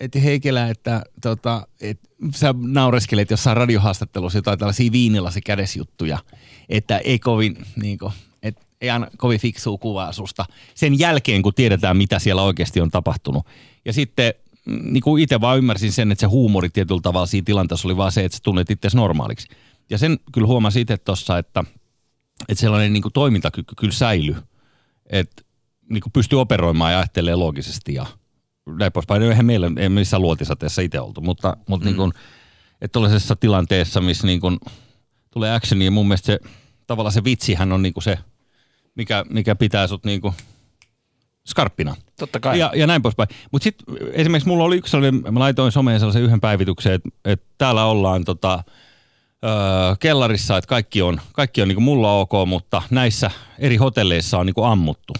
että Heikelä, että tota, et, sä naureskelet jossain radiohaastattelussa jotain tällaisia viinilasi kädesjuttuja, että ei kovin, niin kuin, et, ei aina kovin fiksua kuvaa susta sen jälkeen, kun tiedetään, mitä siellä oikeasti on tapahtunut. Ja sitten niin kuin itse vaan ymmärsin sen, että se huumori tietyllä tavalla siinä tilanteessa oli vaan se, että sä tunnet itse normaaliksi. Ja sen kyllä huomasin itse tuossa, että, että sellainen niin kuin toimintakyky kyllä säilyi. Että niin kuin pystyy operoimaan ja ajattelemaan loogisesti ja näin poispäin. Eihän meillä ei missään luotisateessa itse oltu, mutta, mutta mm. niin kuin, että tuollaisessa tilanteessa, missä niin kuin tulee actionia, niin mun mielestä se, tavallaan se vitsihän on niin kuin se, mikä, mikä pitää sut niin kuin skarppina. Totta kai. Ja, ja näin poispäin. Mutta sitten esimerkiksi mulla oli yksi sellainen, mä laitoin someen sellaisen yhden päivityksen, että, että täällä ollaan tota, öö, kellarissa, että kaikki on, kaikki on niin mulla ok, mutta näissä eri hotelleissa on niin ammuttu.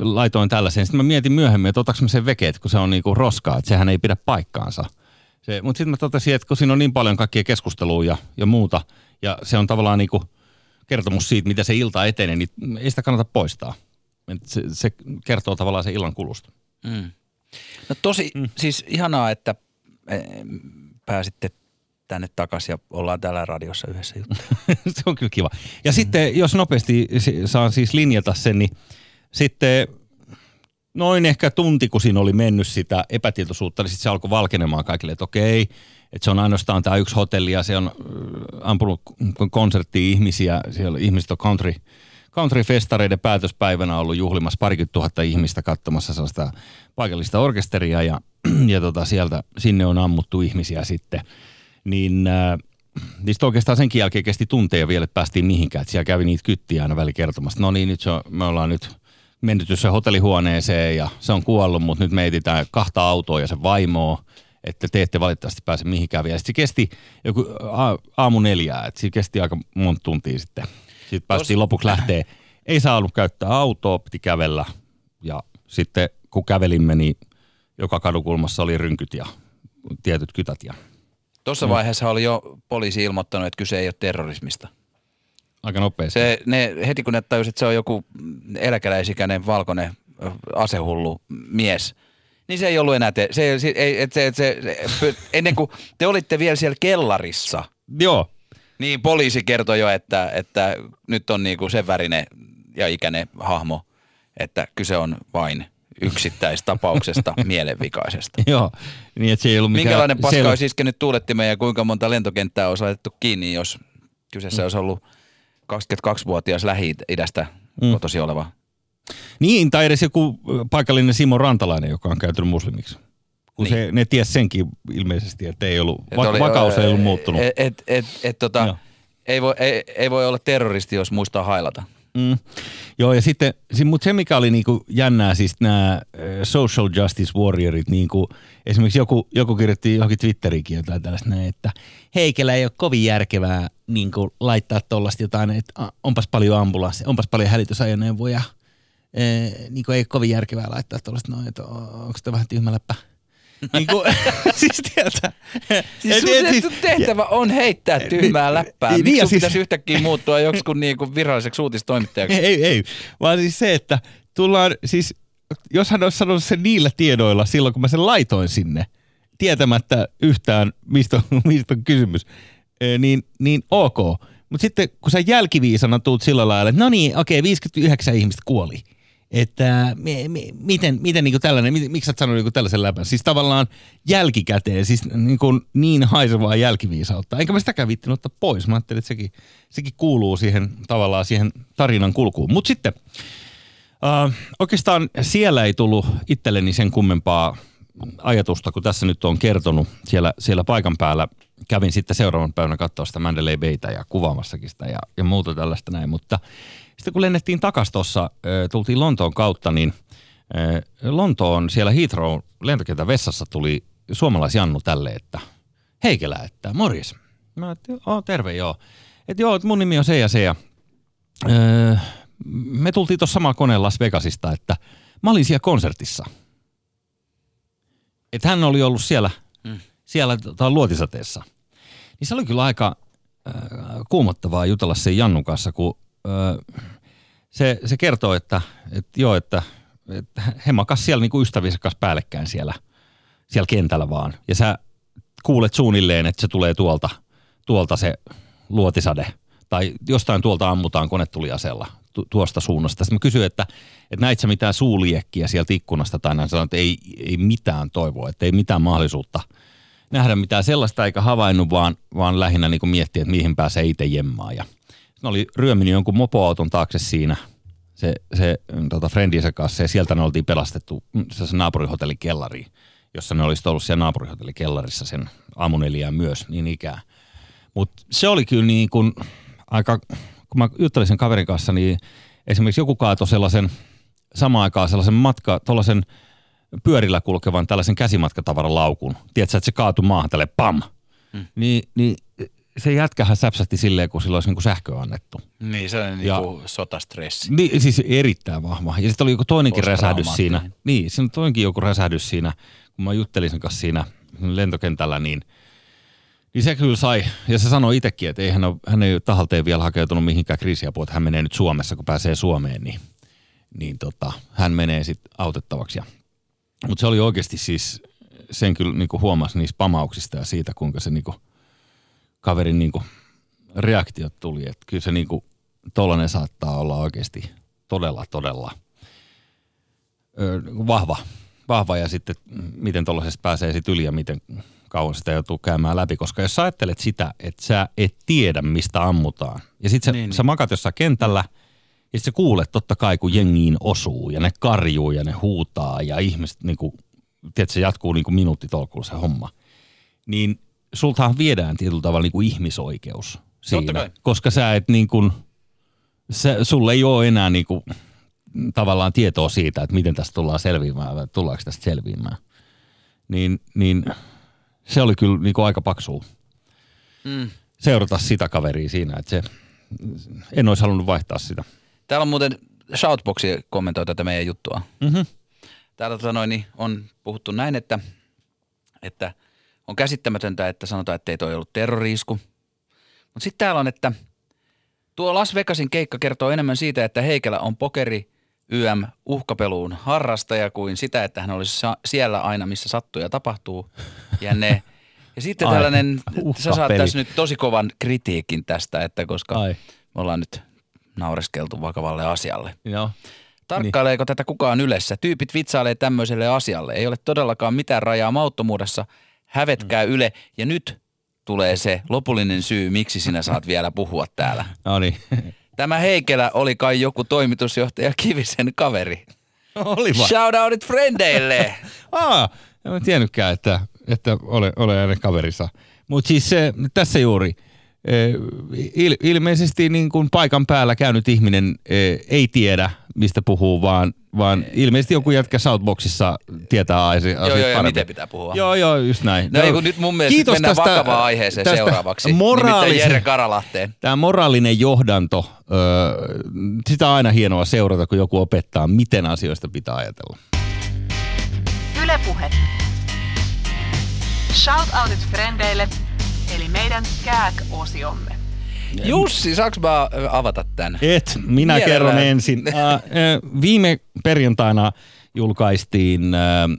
Laitoin tällaisen. Sitten mä mietin myöhemmin, että otaks mä sen vekeet, kun se on niinku roskaa, että sehän ei pidä paikkaansa. Mutta sitten mä totesin, että kun siinä on niin paljon kaikkia keskustelua ja, ja muuta, ja se on tavallaan niinku kertomus siitä, mitä se ilta etenee, niin ei sitä kannata poistaa. Se, se kertoo tavallaan se illan kulusta. Mm. No tosi, mm. siis ihanaa, että eh, pääsitte tänne takaisin ja ollaan täällä radiossa yhdessä juttu. [laughs] se on kyllä kiva. Ja mm. sitten, jos nopeasti saan siis linjata sen, niin sitten noin ehkä tunti, kun siinä oli mennyt sitä epätietoisuutta, niin sitten se alkoi valkenemaan kaikille, että okei, että se on ainoastaan tämä yksi hotelli ja se on äh, ampunut konserttiin ihmisiä, siellä ihmiset on country, country-festareiden päätöspäivänä ollut juhlimassa parikymmentä tuhatta ihmistä katsomassa sellaista paikallista orkesteria ja, [clears throat] ja tota sieltä, sinne on ammuttu ihmisiä sitten. Niin äh, niistä oikeastaan senkin jälkeen kesti tunteja vielä, että päästiin mihinkään. Että siellä kävi niitä kyttiä aina väli kertomassa. No niin, nyt se on, me ollaan nyt mennyt se hotellihuoneeseen ja se on kuollut, mutta nyt me etsitään kahta autoa ja se vaimoa, että te ette valitettavasti pääse mihinkään vielä. Sitten se kesti joku aamu neljää, että siinä kesti aika monta tuntia sitten. Sitten päästiin lopuksi lähteä. Ei saanut käyttää autoa, piti kävellä ja sitten kun kävelimme, niin joka kadukulmassa oli rynkyt ja tietyt kytät ja Tuossa vaiheessa oli jo poliisi ilmoittanut, että kyse ei ole terrorismista. aika nopeasti. Se, ne, heti kun ne tajusivat, että se on joku eläkeläisikäinen valkoinen asehullu mies, niin se ei ollut enää, te, se, se, ei, et se, et se, se, ennen kuin te olitte vielä siellä kellarissa, Joo, niin poliisi kertoi jo, että, että nyt on niinku sen värinen ja ikäinen hahmo, että kyse on vain yksittäistapauksesta [laughs] mielenvikaisesta. joo. Niin, että se ei ollut mikään, Minkälainen paska se ei ollut- olisi iskenyt tuulettimeen ja kuinka monta lentokenttää olisi laitettu kiinni, jos kyseessä olisi ollut 22-vuotias Lähi-idästä Mm. kotosi oleva? Niin, tai edes joku paikallinen Simo Rantalainen, joka on käytynyt muslimiksi. Kun Niin. se, ne ties senkin ilmeisesti, että ei ollut, Et oli- vakaus ei ollut muuttunut. Et, et, et, et, tota, Joo. ei, voi, ei, ei voi olla terroristi, jos muistaa hailata. Mm. Joo, ja sitten, si- mutta se mikä oli niinku jännää, siis nämä social justice warriorit, niinku, esimerkiksi joku, joku kirjoitti johonkin Twitteriinkin jotain tällaista näin, että Heikelä ei ole kovin järkevää niinku, laittaa tuollaista jotain, että onpas paljon ambulanssi, onpas paljon hälytysajoneuvoja, e, niinku, ei ole kovin järkevää laittaa tuollaista noin, että onko tämä vähän tyhmä läppä? niinku, [laughs] siis tiedätkö? Siis Et- sun, et- sun tehtävä on heittää tyhmää läppää. niin, Miksi sun siis- pitäisi yhtäkkiä muuttua joksikin niinku viralliseksi uutistoimittajaksi? Ei, ei, vaan siis se, että tullaan, siis jos hän olisi sanonut sen niillä tiedoilla silloin, kun mä sen laitoin sinne, tietämättä yhtään, mistä on, [laughs] mistä on kysymys, niin, niin ok. Mutta sitten kun sä jälkiviisana tuut sillä lailla, että no niin, okei, 59 ihmistä kuoli, että mi, mi, miten, miten niin tällainen, mi, miksi sä et sanonut niin tällaisen läpän? Siis tavallaan jälkikäteen, siis niin, kuin niin haisevaa jälkiviisautta. Enkä mä sitäkään viittinyt ottaa pois. Mä ajattelin, että sekin, sekin kuuluu siihen tavallaan siihen tarinan kulkuun. Mutta sitten äh, oikeastaan siellä ei tullut itselleni sen kummempaa ajatusta, kun tässä nyt on kertonut siellä, siellä paikan päällä. Kävin sitten seuraavan päivänä katsoa sitä Mandalay Baytä ja kuvaamassakin sitä ja, ja muuta tällaista näin. Mutta sitten kun lennettiin takaisin tuossa, tultiin Lontoon kautta, niin Lontoon siellä Heathrow lentokentän vessassa tuli suomalaisjannu tälle, että Heikelä, että morjes. Mä ajattelin, oh, terve joo. Että joo, että mun nimi on se ja se ja öö, me tultiin tuossa samaa koneen Las Vegasista, että mä olin siellä konsertissa – että hän oli ollut siellä, mm. siellä tota, luotisateessa. Niin se oli kyllä aika äh, kuumottavaa jutella sen Jannun kanssa, kun äh, se, se kertoo, että, että joo, että, että he makas siellä niinku ystäviensä kanssa päällekkäin siellä, siellä kentällä vaan. Ja sä kuulet suunnilleen, että se tulee tuolta, tuolta se luotisade. Tai jostain tuolta ammutaan konetuliasella tu- tuosta suunnasta. Sitten mä kysyin, että, että näit sä mitään suuliekkiä sieltä ikkunasta tai näin. Sanoin, että ei, ei mitään toivoa, että ei mitään mahdollisuutta nähdä mitään sellaista eikä havainnut, vaan, vaan lähinnä niin miettiä, että mihin pääsee itse jemmaan. Ja ne oli ryöminyt jonkun mopoauton taakse siinä se, se tota, friendinsä kanssa ja sieltä ne oltiin pelastettu se naapurihotellin kellariin, jossa ne olisi ollut siellä naapurihotellin kellarissa sen aamuneliään myös niin ikään. Mutta se oli kyllä niin kuin aika kun mä juttelin sen kaverin kanssa, niin esimerkiksi joku kaatoi sellaisen samaan aikaan sellaisen matka, tuollaisen pyörillä kulkevan tällaisen käsimatkatavaran laukun. Tiedätkö, että se kaatui maahan tälle pam. Hmm. Niin, niin se jätkähän säpsähti silleen, kun sillä olisi niin sähköä annettu. Niin, se on niin kuin sotastressi. Niin, siis erittäin vahva. Ja sitten oli joku toinenkin räsähdys siinä. Niin, siinä on toinenkin joku räsähdys siinä, kun mä juttelin sen kanssa siinä lentokentällä, niin – niin se kyllä sai, ja se sanoi itsekin, että ei hän, ole, hän ei tahalteen vielä hakeutunut mihinkään kriisiapua, että hän menee nyt Suomessa, kun pääsee Suomeen, niin, niin tota, hän menee sitten autettavaksi. Mutta se oli oikeasti siis, sen kyllä niinku huomasi niistä pamauksista ja siitä, kuinka se niinku, kaverin niinku, reaktiot tuli. Että kyllä se niinku, tollainen saattaa olla oikeasti todella, todella ö, vahva, vahva ja sitten miten tuollaisesta pääsee sitten yli ja miten kauan sitä joutuu käymään läpi, koska jos sä ajattelet sitä, että sä et tiedä, mistä ammutaan, ja sitten niin, sä niin. makat jossain kentällä, ja sitten sä kuulet totta kai, kun jengiin osuu, ja ne karjuu, ja ne huutaa, ja ihmiset, niin kuin, tiedät, se jatkuu niin kuin minuuttitolkulla se homma, niin sultahan viedään tietyllä tavalla niin kuin ihmisoikeus siinä, koska sä et niin kuin, sä, sulle ei ole enää niin kuin, tavallaan tietoa siitä, että miten tästä tullaan selviämään vai tullaanko tästä selviämään. Niin, niin se oli kyllä niin kuin aika paksu mm. seurata sitä kaveria siinä, että se, en olisi halunnut vaihtaa sitä. Täällä on muuten Shoutboxi kommentoi tätä meidän juttua. Mm-hmm. Täällä tota noin, niin on puhuttu näin, että, että on käsittämätöntä, että sanotaan, että ei toi ollut terroriisku. Mutta sitten täällä on, että tuo Las Vegasin keikka kertoo enemmän siitä, että Heikelä on pokeri YM uhkapeluun harrastaja kuin sitä, että hän olisi siellä aina, missä sattuu ja tapahtuu. Ja, ne, ja sitten Ai, tällainen, sä saat tässä nyt tosi kovan kritiikin tästä, että koska Ai. me ollaan nyt naureskeltu vakavalle asialle. Joo. Tarkkaileeko niin. tätä kukaan ylessä? Tyypit vitsailee tämmöiselle asialle. Ei ole todellakaan mitään rajaa mauttomuudessa. Hävetkää mm. yle. Ja nyt tulee se lopullinen syy, miksi sinä saat vielä puhua täällä. No niin. Tämä Heikelä oli kai joku toimitusjohtaja Kivisen kaveri. Oli vaan. Shoutoutit frendeille. [laughs] Aa, en tiennytkään, että, että ole, ole hänen kaverissa. Mutta siis se, tässä juuri, eh, il, ilmeisesti niin kuin paikan päällä käynyt ihminen eh, ei tiedä, mistä puhuu, vaan, vaan ilmeisesti joku jätkä Southboxissa tietää asiat Joo, joo, joo, miten pitää puhua. Joo, joo, just näin. No, no nyt mun mielestä Kiitos mennään tästä, vakavaan aiheeseen tästä seuraavaksi, nimittäin Jere Karalahteen. Tämä moraalinen johdanto, ö, sitä on aina hienoa seurata, kun joku opettaa, miten asioista pitää ajatella. Ylepuhe. Shoutoutit frendeille, eli meidän kääk-osiomme. Jussi, saanko mä avata tämän? Et, minä Mielellään. kerron ensin. Äh, viime perjantaina julkaistiin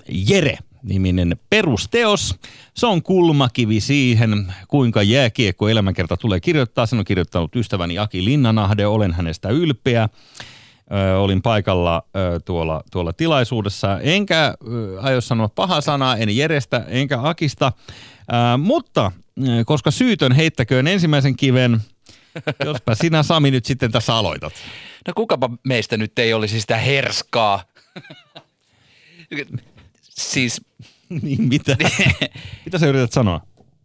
Jere niminen perusteos. Se on kulmakivi siihen, kuinka jääkiekko elämänkerta tulee kirjoittaa. Sen on kirjoittanut ystäväni Aki Linnanahde, olen hänestä ylpeä. ö, olin paikalla ö, tuolla, tuolla tilaisuudessa. Enkä ö, aio sanoa paha sanaa, en Jerestä, enkä Akista. Ö, mutta ö, koska syytön heittäköön ensimmäisen kiven, [laughs] jospa sinä Sami nyt sitten tässä aloitat. No kukapa meistä nyt ei olisi sitä herskaa. siis [laughs] niin mitä? [laughs] mitä sä yrität sanoa?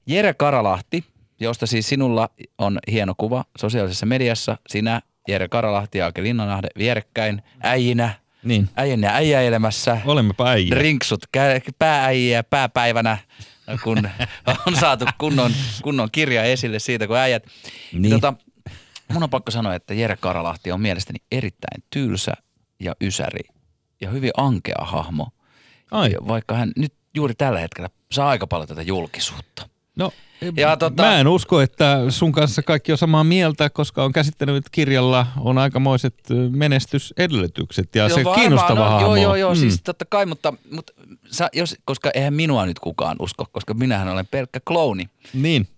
Jere Karalahti, josta siis sinulla on hieno kuva sosiaalisessa mediassa. Sinä, Jere Karalahti ja Ake Linnanahde vierekkäin äijinä, Niin. äijän ja äijäilemässä. Olemmepa äijä. Rinksut kä- päääjiä pääpäivänä, kun [laughs] on saatu kunnon, kunnon kirja esille siitä, kun äijät. Niin. Tota, mun on pakko sanoa, että Jere Karalahti on mielestäni erittäin tylsä ja ysäri ja hyvin ankea hahmo. Ai. Vaikka hän nyt juuri tällä hetkellä saa aika paljon tätä julkisuutta. No, Ja tota- mä en usko, että sun kanssa kaikki on samaa mieltä, koska on käsittänyt, että kirjalla on aikamoiset menestysedellytykset ja Joo, se varmaan, kiinnostava no, hahmo. Joo, joo, joo, Mm. siis totta kai, mutta, mutta sä, jos, koska eihän minua nyt kukaan usko, koska minähän olen pelkkä klouni. Niin.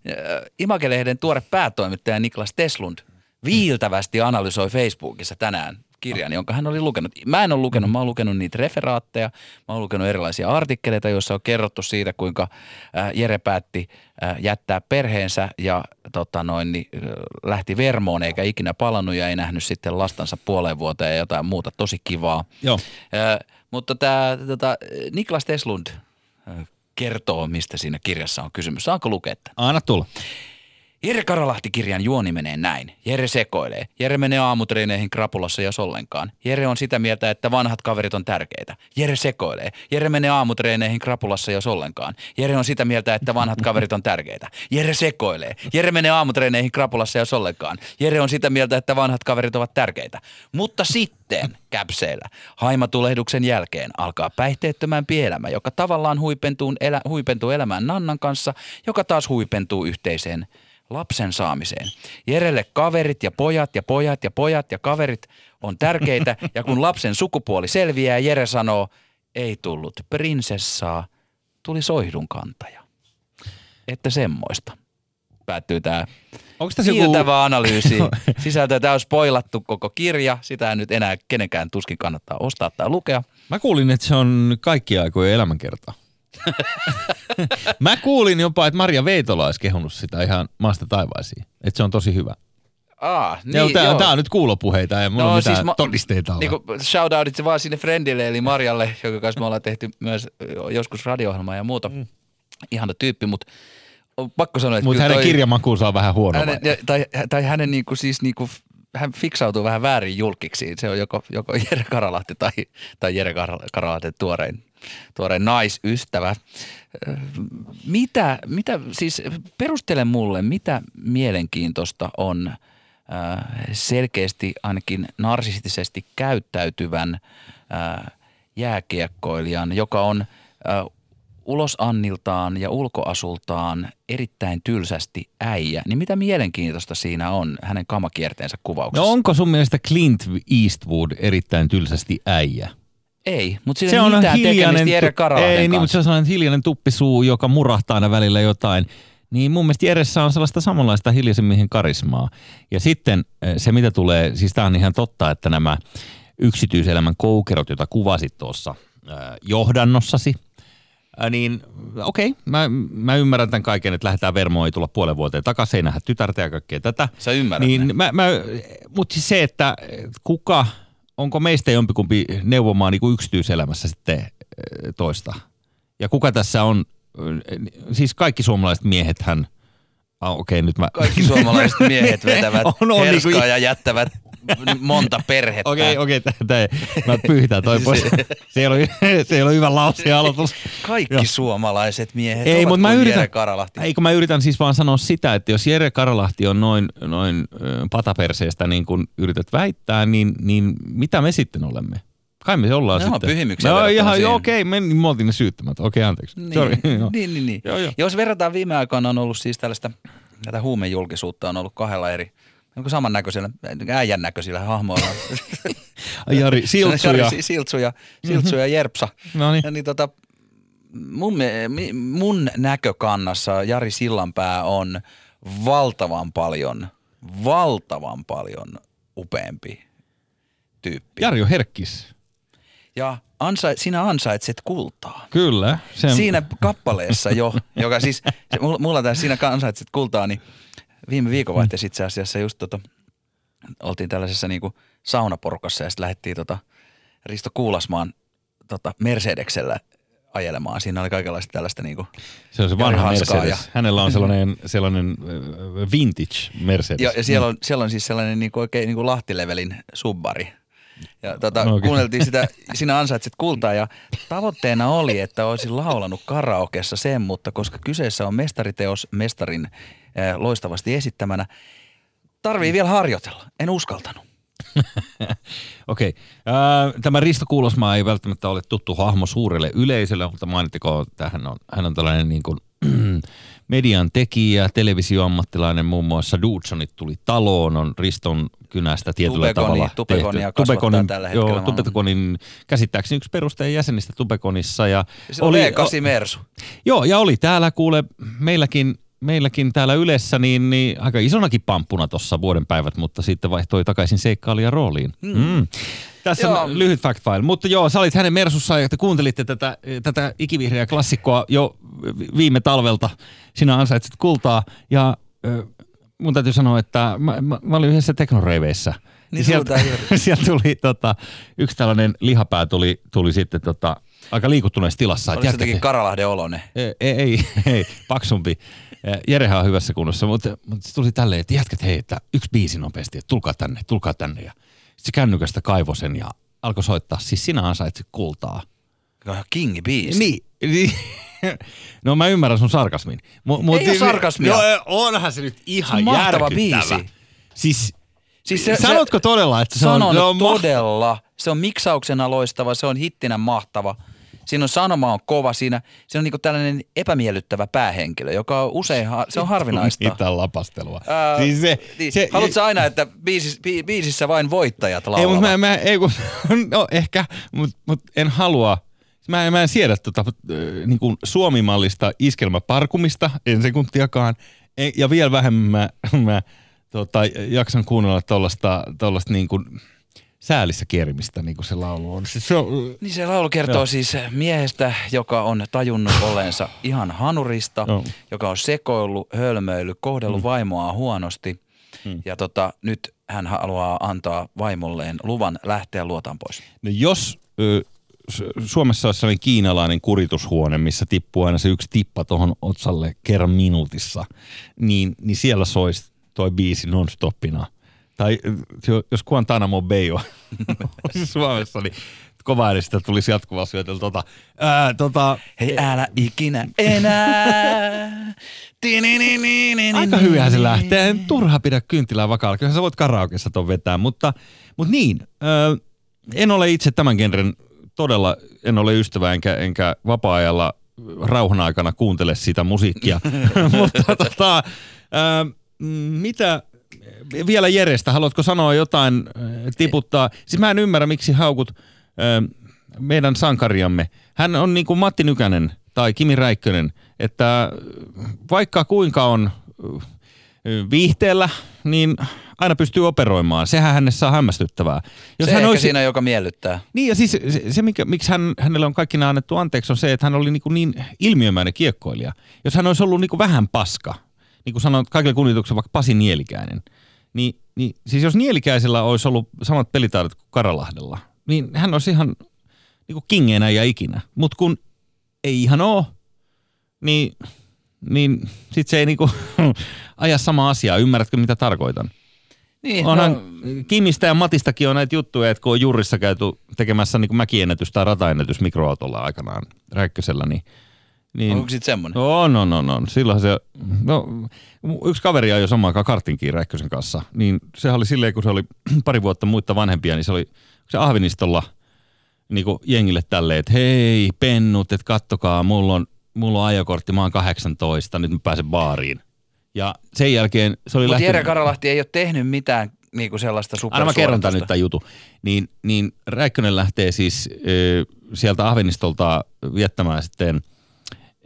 Imagelehden tuore päätoimittaja Niklas Teslund viiltävästi analysoi Facebookissa tänään kirjan, jonka hän oli lukenut. Mä en ole lukenut, mä oon lukenut niitä referaatteja, mä oon lukenut erilaisia artikkeleita, joissa on kerrottu siitä, kuinka äh, Jere päätti äh, jättää perheensä ja tota noin, niin, äh, lähti Vermoon eikä ikinä palannut ja ei nähnyt sitten lastansa puoleen vuoteen ja jotain muuta tosi kivaa. Joo. Ö, mutta tämä tota, Niklas Teslund kertoo, mistä siinä kirjassa on kysymys. Saanko lukea tämän? Anna tulla. Jere Karalahti-kirjan juoni menee näin. Jere sekoilee. Jere menee aamutreeneihin krapulassa ja ollenkaan. Jere on sitä mieltä, että vanhat kaverit on tärkeitä. Jere sekoilee. Jere menee aamutreeneihin krapulassa ja ollenkaan. Jere on sitä mieltä, että vanhat kaverit on tärkeitä. Jere sekoilee. Jere menee aamutreeneihin krapulassa ja ollenkaan. Jere on sitä mieltä, että vanhat kaverit ovat tärkeitä. Mutta sitten käpseillä haimatulehduksen jälkeen alkaa päihteettömämpi elämä, joka tavallaan huipentuu, elä, huipentuu elämään Nannan kanssa, joka taas huipentuu yhteiseen lapsen saamiseen. Jerelle kaverit ja pojat ja pojat ja pojat ja kaverit on tärkeitä [laughs] ja kun lapsen sukupuoli selviää, Jere sanoo, ei tullut prinsessaa, tuli soihdun kantaja. Että semmoista. Päättyy tämä Onko tässä joku... Analyysi. [laughs] Sisältö tämä on spoilattu koko kirja. Sitä ei nyt enää kenenkään tuskin kannattaa ostaa tai lukea. Mä kuulin, että se on kaikki aikojen elämänkerta. Mä kuulin jopa, että Maria Veitola olisi kehunut sitä ihan maasta taivaisiin. Että se on tosi hyvä. Aa, Niin, joo, tää, tää on nyt kuulopuheita, ei mulla no, mitään siis ma- todisteita ole. Niinku shoutoutit vaan sinne friendille, eli Marjalle, joka kanssa me ollaan tehty myös joskus radio ja muuta. Mm. Ihana tyyppi, mutta on pakko sanoa, että Mutta hänen toi- kirjamakuunsa on vähän huono. hänen, ja- tai, tai hänen niinku siis niinku, hän fiksautuu vähän väärin julkiksi. Se on joko, joko Jere Karalahti tai, tai Jere Kar- Karalahti tuorein, tuorein naisystävä. Mitä, mitä, siis perustele mulle, mitä mielenkiintoista on selkeästi ainakin narsistisesti käyttäytyvän jääkiekkoilijan, joka on ulosanniltaan ja ulkoasultaan erittäin tylsästi äijä, niin mitä mielenkiintoista siinä on hänen kamakierteensä kuvauksessa? No onko sun mielestä Clint Eastwood erittäin tylsästi äijä? Ei, mutta sillä ei ole mitään tekemistä Jere Ei, niin, mutta se on sellainen hiljainen tuppisuu, joka murahtaa aina välillä jotain. Niin mun mielestä Jeressä on sellaista samanlaista hiljaisen miehen karismaa. Ja sitten eh, se, mitä tulee, siis tämä on ihan totta, että nämä yksityiselämän koukerot, joita kuvasit tuossa eh, johdannossasi, Ää, niin okei, okay, mä, mä ymmärrän tämän kaiken, että lähdetään Vermoon, ei tulla puolen vuoteen takaisin, ei nähdä tytärtä ja kaikkea tätä. Sä ymmärrät Niin ne. mä, mä, mutta siis se, että kuka, onko meistä jompikumpi neuvomaan niin kuin yksityiselämässä sitten eh, toista? Ja kuka tässä on, eh, siis kaikki suomalaiset miehethän, ah, okei okay, nyt mä... Kaikki suomalaiset miehet vetävät [laughs] On- on herskaa niinku- ja jättävät monta perhettä. Okei, okei, okay, mä pyyhitään toi pois. Se ei ole, se ei ole hyvä lause aloitus. Kaikki Joo. suomalaiset miehet Ei, ovat mutta mä yritän, Jere Karalahti. eikö mä yritän siis vaan sanoa sitä, että jos Jere Karalahti on noin, noin pataperseestä niin kuin yrität väittää, niin, niin mitä me sitten olemme? Kai me ollaan ollaan sitten. pyhimyksiä No, ihan, joo, okei, me, me oltiin ne syyttämät. Okei, anteeksi. Sorry. joo. Niin, niin, niin. Joo, joo. Jos verrataan viime aikoina on ollut siis tällaista, tätä huumejulkisuutta on ollut kahdella eri Onko samannäköisillä, äijän näköisillä hahmoilla? [laughs] Jari, Siltsu ja... Jari Siltsu ja, Siltsu ja Jerpsa. No niin. Niin tota, mun, mun näkökannassa Jari Sillanpää on valtavan paljon, valtavan paljon upeampi tyyppi. Jarjo Herkkis. Ja ansa, sinä ansaitset kultaa. Kyllä. Se, Siinä kappaleessa jo, joka siis, mulla tässä siinä ansaitset kultaa, niin viime viikonvaihteessa itse asiassa just tota, oltiin tällaisessa niinku saunaporukassa ja sitten lähdettiin tota Risto Kuulasmaan tota Mercedeksellä ajelemaan. Siinä oli kaikenlaista tällaista niinku, se on se vanha Mercedes. Hänellä on [laughs] sellainen, sellainen vintage Mercedes. ja, ja siellä, on, siellä on siis sellainen niinku oikein niinku Lahtilevelin subbari. Ja tota, No okei. kuunneltiin sitä, sinä ansaitset kultaa ja tavoitteena oli, että olisin laulanut karaokessa sen, mutta koska kyseessä on mestariteos mestarin eh, loistavasti esittämänä, tarvii vielä harjoitella. En uskaltanut. [laughs] Okei. Okay. Tämä Risto Kuulosmaa ei välttämättä ole tuttu hahmo suurelle yleisölle, mutta mainittako, että hän on, hän on tällainen niin kuin, [clears throat] median tekijä, televisioammattilainen, muun muassa Dudsonit tuli taloon, on Riston kynästä tietyllä Tubekoni- tavalla Tubekonia tehty. kasvattaa tällä hetkellä Joo. Tubekonin käsittääkseni yksi perustajan jäsenistä Tubekonissa. Ja Se oli V8 Mersu. Joo, ja oli täällä kuule meilläkin, meilläkin täällä Ylessä niin, niin aika isonakin pamppuna tuossa vuoden päivät, mutta sitten vaihtoi takaisin seikkailija rooliin. Mm. Mm. Tässä Joo. on lyhyt fact file. Mutta joo, sä olit hänen Mersussa ja te kuuntelitte tätä, tätä ikivihreää klassikkoa jo vi- viime talvelta. Sinä ansaitset kultaa ja ö, mun täytyy sanoa, että mä, mä, mä olin yhdessä teknoreiveissä. Niin sieltä, [laughs] sieltä tuli tota, yksi tällainen lihapää tuli, tuli sitten tota, aika liikuttuneessa tilassa. Oli se jotenkin Karalahden olonen. ei, ei, [laughs] ei, paksumpi. Jerehän on hyvässä kunnossa, mutta, mutta se tuli tälleen, että jätkät hei, että yksi biisi nopeasti, että tulkaa tänne, tulkaa tänne. Ja sitten se kännykästä kaivoi sen ja alkoi soittaa, siis sinä ansaitset kultaa. Ihan kingi biisi. Niin, [laughs] niin. No mä ymmärrän sun sarkasmin. Mu, mut, Ei oo sarkasmia. No onhan se nyt ihan Se on mahtava järkyttävä. biisi. Siis, Siis se- sanotko se- todella, että se Sanon on, se on todella. Se on miksauksena loistava, se on hittinä mahtava. Siinä on sanoma on kova, siinä, siinä on niinku tällainen epämiellyttävä päähenkilö, joka on usein, ha- se on harvinaista. Mitä lapastelua. Ää, siis se, niin. se, Haluatko sä aina, että biisis, bi, biisissä vain voittajat Ei, laulavat? mutta mä, mä, ei, kun, [laughs] no ehkä, mutta mut en halua. Mä, mä en siedä tota, niin kuin suomimallista iskelmäparkumista, en sekuntiakaan. Ja vielä vähemmän mä, mä tota, jaksan kuunnella tuollaista niin kuin säälissä kierimistä, niin kuin se laulu on. Siis se on Niin se laulu kertoo Joo. siis miehestä, joka on tajunnut [coughs] olleensa ihan hanurista, Joo. joka on sekoillut, hölmöillyt, kohdellut mm. vaimoaan huonosti. Mm. Ja tota, nyt hän haluaa antaa vaimolleen luvan lähteä luotaan pois. No jos ö, Su- Suomessa olisi sellainen kiinalainen kuritushuone, missä tippuu aina se yksi tippa tuohon otsalle kerran minuutissa, niin, niin siellä soisi toi biisi non-stoppina. Tai jos Guantanamo Bay on [laughs] Suomessa, niin kova äänestä tulisi jatkuvasti syötellä tota, ää, tota, Hei älä ikinä enää. Aika hyvinhän se lähtee. En turha pidä kynttilää vakaalla. Kyllä sä voit karaokeessa ton vetää, mutta, mutta niin. Ö, en ole itse tämän genren todella, en ole ystävä enkä, enkä vapaa-ajalla rauhan aikana kuuntele sitä musiikkia. [laughs] mutta tota, ö, mitä vielä Jerestä, haluatko sanoa jotain, ö, tiputtaa? Siis mä en ymmärrä, miksi haukut ö, meidän sankariamme. Hän on niin kuin Matti Nykänen tai Kimi Räikkönen, että vaikka kuinka on viihteellä, niin aina pystyy operoimaan. Sehän hänessä on hämmästyttävää. Jos se hän olisi... siinä, joka miellyttää. Niin ja siis se, se mikä, miksi hän, hänelle on kaikki nämä annettu anteeksi on se, että hän oli niin, kuin niin ilmiömäinen kiekkoilija. Jos hän olisi ollut niin kuin vähän paska, niin kuin sanoin kaikille kunnioituksella vaikka Pasi Nielikäinen, niin, niin siis jos Nielikäisellä olisi ollut samat pelitaidot kuin Karalahdella, niin hän olisi ihan niin kuin kingeenä ja ikinä. Mutta kun ei ihan ole, niin, niin sit se ei niinku [laughs] aja sama asiaa. Ymmärrätkö, mitä tarkoitan? Niin, Onhan no, Kimistä ja Matistakin on näitä juttuja, että kun on jurissa käyty tekemässä niin mäkiennätys tai rataennätys mikroautolla aikanaan Räikkösellä, niin, niin onko sitten semmoinen? on, on, on, on. Silloin se, no, yksi kaveri ajoi samaan aikaan kartinkiin Räikkösen kanssa, niin sehän oli silleen, kun se oli [clears throat] pari vuotta muita vanhempia, niin se oli se ahvinistolla niin kuin jengille tälleen, että hei pennut, että kattokaa, mulla on, mulla on ajokortti, mä oon 18, nyt mä pääsen baariin. Ja sen jälkeen se oli Mutta lähtenyt... Jere Karalahti ei ole tehnyt mitään niinku sellaista Aina mä kerron tämän nyt tämän jutun. Niin, niin Räikkönen lähtee siis ö, sieltä Ahvenistolta viettämään sitten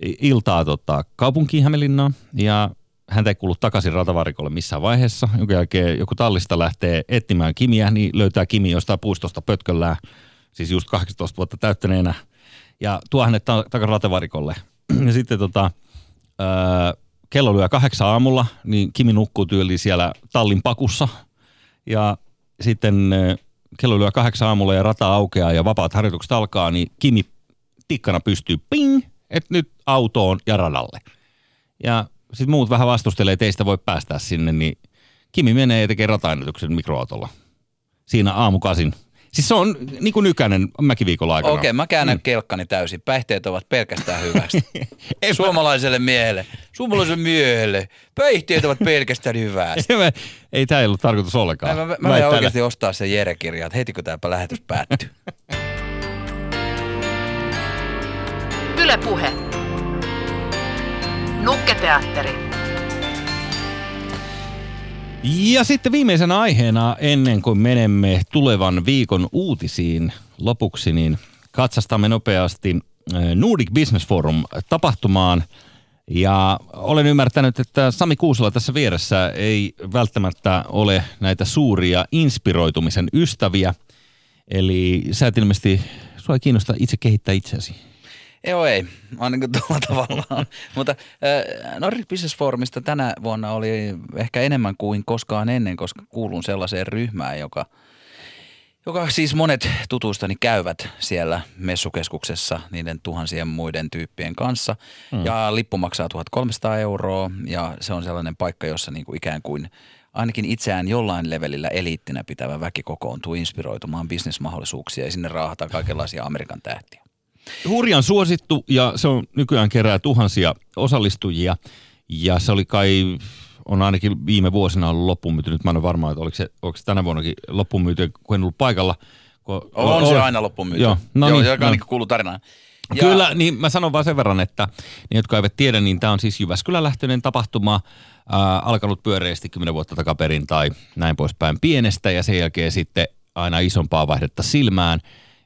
iltaa tota, kaupunkiin Hämeenlinnaan. Ja häntä ei kuulu takaisin ratavarikolle missään vaiheessa. Jonka jälkeen joku tallista lähtee etsimään Kimiä, niin löytää Kimi jostain puistosta pötköllään, siis just 18 vuotta täyttäneenä, ja tuo hänet ta- takaisin ratavarikolle. [clears throat] ja sitten tota, öö, kello lyö kahdeksan aamulla, niin Kimi nukkuu tyyli siellä tallin pakussa. Ja sitten öö, kello lyö kahdeksan aamulla ja rata aukeaa ja vapaat harjoitukset alkaa, niin Kimi tikkana pystyy ping, että nyt autoon ja radalle. Ja sitten muut vähän vastustelee, että ei sitä voi päästää sinne, niin Kimi menee ja tekee rataennätyksen mikroautolla. Siinä aamukasin. Siis se on niin kuin nykäinen mäkiviikolla aikana. Okei, mä käännän mm. kelkkani täysin. Päihteet ovat pelkästään hyvästä. [laughs] Ei, Suomalaiselle miehelle, suomalaiselle miehelle, päihteet ovat pelkästään hyvästä. [laughs] mä, ei tämä ollut tarkoitus ollenkaan. Mä, mä, mä täällä- oikeasti ostaa sen Jere-kirjan, että heti kun tämä lähetys päättyy. [laughs] Yle Puhe. Nukketeatteri. Ja sitten viimeisenä aiheena, ennen kuin menemme tulevan viikon uutisiin lopuksi, niin katsastamme nopeasti äh, Nordic Business Forum tapahtumaan. Ja olen ymmärtänyt, että Sami Kuusela tässä vieressä ei välttämättä ole näitä suuria inspiroitumisen ystäviä. Eli sä et ilmeisesti, sua ei kiinnosta itse kehittää itseäsi. Joo ei, ainakin tuolla [laughs] tavallaan. Mutta äh, Nordic Business Forumista tänä vuonna oli ehkä enemmän kuin koskaan ennen, koska kuulun sellaiseen ryhmään, joka, joka siis monet tutuistani käyvät siellä messukeskuksessa niiden tuhansien muiden tyyppien kanssa. Mm. Ja lippu maksaa 1300 euroa ja se on sellainen paikka, jossa niin kuin ikään kuin ainakin itseään jollain levelillä eliittinä pitävä väki kokoontuu inspiroitumaan bisnesmahdollisuuksia ja sinne raahataan kaikenlaisia Amerikan tähtiä. Hurjan suosittu ja se on nykyään kerää tuhansia osallistujia. Ja se oli kai, on ainakin viime vuosina ollut loppuun myyty. Nyt mä en ole varma, että oliko se, oliko se tänä vuonnakin loppuun myyty, kun en ollut paikalla. Kun, On se aina loppuun myyty. Joo, no Joo niin, joka no. niin kuuluu tarinaan. Ja- Kyllä, niin mä sanon vaan sen verran, että ne, jotka eivät tiedä, niin tämä on siis Jyväskylän lähtöinen tapahtuma, ää, alkanut pyöreästi 10 vuotta takaperin tai näin poispäin pienestä ja sen jälkeen sitten aina isompaa vaihdetta silmään.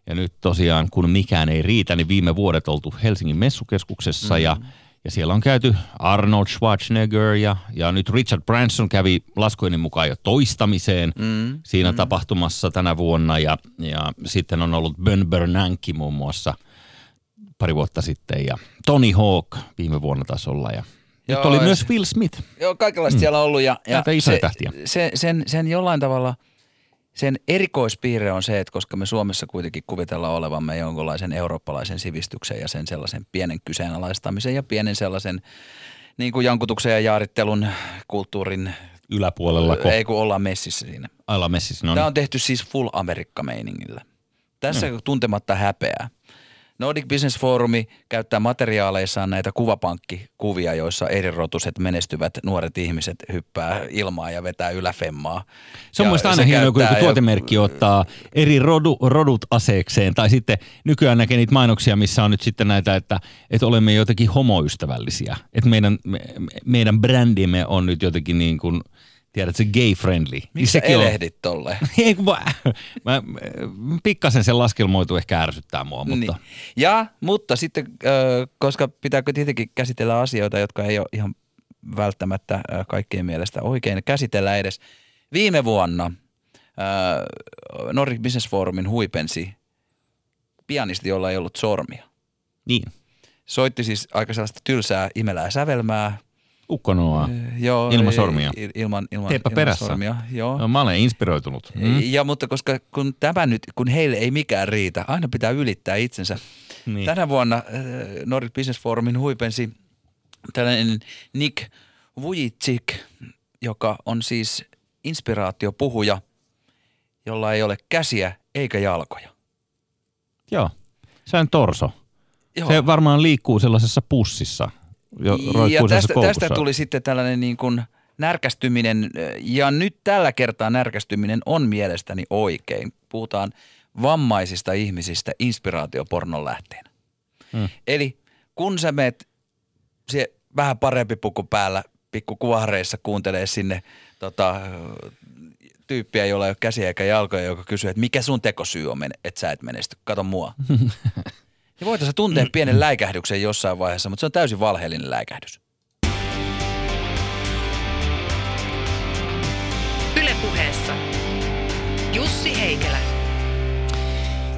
Ja nyt tosiaan, kun mikään ei riitä, niin viime vuodet oltu Helsingin messukeskuksessa mm. ja, ja siellä on käyty Arnold Schwarzenegger ja, ja nyt Richard Branson kävi laskujeni mukaan jo toistamiseen mm. siinä mm. tapahtumassa tänä vuonna ja, ja sitten on ollut Ben Bernanke muun muassa – pari vuotta sitten ja Tony Hawk viime vuonna taisi olla ja Joo, nyt oli myös Will Smith. Joo, kaikenlaista mm. siellä on ollut ja, ja se. Se, sen, sen jollain tavalla, sen erikoispiirre on se, että koska me Suomessa kuitenkin kuvitellaan olevamme jonkunlaisen eurooppalaisen sivistyksen ja sen sellaisen pienen kyseenalaistamisen ja pienen sellaisen niin kuin jankutuksen ja jaarittelun kulttuurin, Yläpuolella, kun ei kun ollaan messissä siinä. Aila Messissä. No Tämä niin. on tehty siis full Amerikka-meiningillä. Tässä mm. tuntematta häpeää. Nordic Business Forumi käyttää materiaaleissaan näitä kuvapankkikuvia, joissa erirotuiset menestyvät nuoret ihmiset hyppää ilmaa ja vetää yläfemmaa. Se on Ja mielestäni aina hienoa, kun joku tuotemerkki ottaa eri rodu, rodut aseekseen. Tai sitten nykyään näkee niitä mainoksia, missä on nyt sitten näitä, että, että olemme jotenkin homoystävällisiä. Että meidän, me, meidän brändimme on nyt jotenkin niin kuin, tiedätkö, gay-friendly. Niin Miksi sä elehdit tolleen? [laughs] Ei, kun mä, mä, pikkasen sen laskelmoitu ehkä ärsyttää mua, mutta... Niin. Ja, mutta sitten, koska pitääkö tietenkin käsitellä asioita, jotka ei ole ihan välttämättä kaikkien mielestä oikein käsitellä edes. Viime vuonna Nordic Business Forumin huipensi pianisti, jolla ei ollut sormia. Niin, Soitti siis aika sellaista tylsää imelää sävelmää. Ukkonoa. Joo, Ilman sormia. il- Ilman, ilman, Teepä ilman perässä. sormia. Joo. No, mä olen inspiroitunut. Mm. Ja mutta koska kun tämä nyt, kun heille ei mikään riitä, aina pitää ylittää itsensä. Niin. Niin. Tänä vuonna äh, Nordic Business Forumin huipensi tällainen Nick Vujicic, joka on siis inspiraatiopuhuja, jolla ei ole käsiä eikä jalkoja. Joo, se on torso. Joo. Se varmaan liikkuu sellaisessa pussissa. Jo, ja roikkuu tästä, tästä tuli sitten tällainen niin kuin närkästyminen, ja nyt tällä kertaa närkästyminen on mielestäni oikein. Puhutaan vammaisista ihmisistä inspiraatiopornon lähteenä. Mm. Eli kun sä meet se vähän parempi puku päällä, pikku kuvareissa kuuntelee sinne tota, tyyppiä, jolla ei ole käsiä eikä jalkoja, joka kysyy, että mikä sun tekosyy on, että sä et menesty, kato mua. [laughs] Ja voitaisiin tuntea pienen läikähdyksen jossain vaiheessa, mutta se on täysin valheellinen läikähdys. Ylepuheessa Jussi Heikelä.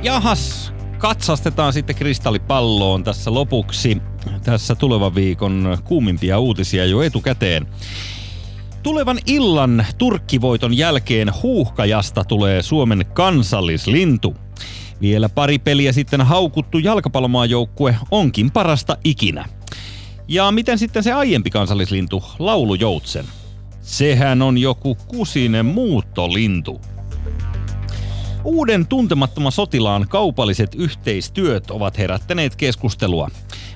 Jahas, katsastetaan sitten kristallipalloon tässä lopuksi. Tässä tulevan viikon kuumimpia uutisia jo etukäteen. Tulevan illan turkkivoiton jälkeen huuhkajasta tulee Suomen kansallislintu. Vielä pari peliä sitten haukuttu jalkapallomaajoukkue onkin parasta ikinä. Ja miten sitten se aiempi kansallislintu, laulujoutsen? Sehän on joku kusinen muuttolintu. Uuden tuntemattoman sotilaan kaupalliset yhteistyöt ovat herättäneet keskustelua.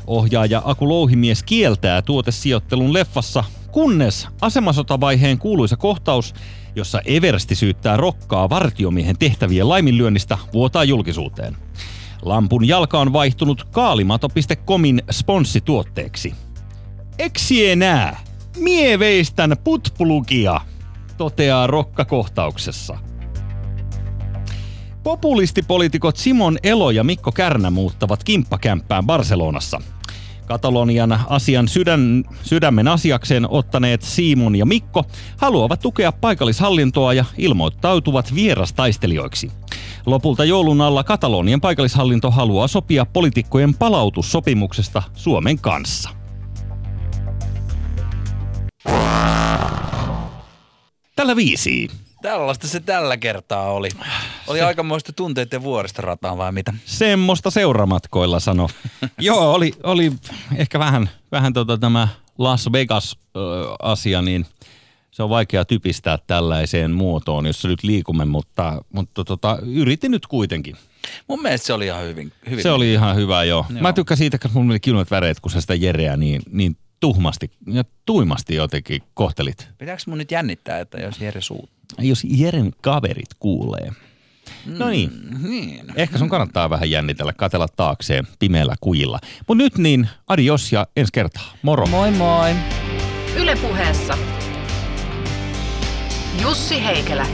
Ohjaaja Aku Louhimies kieltää tuotesijoittelun leffassa, kunnes asemasotavaiheen kuuluisa kohtaus, jossa Eversti syyttää rokkaa vartiomiehen tehtävien laiminlyönnistä, vuotaa julkisuuteen. Lampun jalka on vaihtunut kaalimato.comin sponssituotteeksi. Eksi enää! Mie veistän putpulukia, toteaa rokkakohtauksessa. Populistipoliitikot Simon Elo ja Mikko Kärnä muuttavat kimppakämppään Barcelonassa. Katalonian asian sydän, sydämen asiakseen ottaneet Simon ja Mikko haluavat tukea paikallishallintoa ja ilmoittautuvat vierastaistelijoiksi. Lopulta joulun alla Katalonian paikallishallinto haluaa sopia poliitikkojen palautussopimuksesta Suomen kanssa. Tällä viisi. Tällaista se tällä kertaa oli. Oli aikamoista tunteiden vuoristorataa vai mitä? Semmoista seuramatkoilla sano. [laughs] Joo, oli, oli ehkä vähän, vähän tota tämä Las Vegas-asia, niin se on vaikea typistää tällaiseen muotoon, jossa nyt liikumme, mutta, mutta tota, yritin nyt kuitenkin. Mun mielestä se oli ihan hyvin. hyvin Se oli ihan hyvä, joo. Joo. Mä tykkäsin siitä, kun mulla oli kylmät väreet, kun sä sitä Jereä niin, niin tuhmasti ja tuimasti jotenkin kohtelit. Pitääkö mun nyt jännittää, että jos Jere suut? Jos Jeren kaverit kuulee. No niin, Niin. ehkä sun kannattaa vähän jännitellä, katella taakseen pimeällä kujilla. Mutta nyt niin, adios ja ensi kertaa. Moro. Moi moi. Ylepuheessa Jussi Heikelä.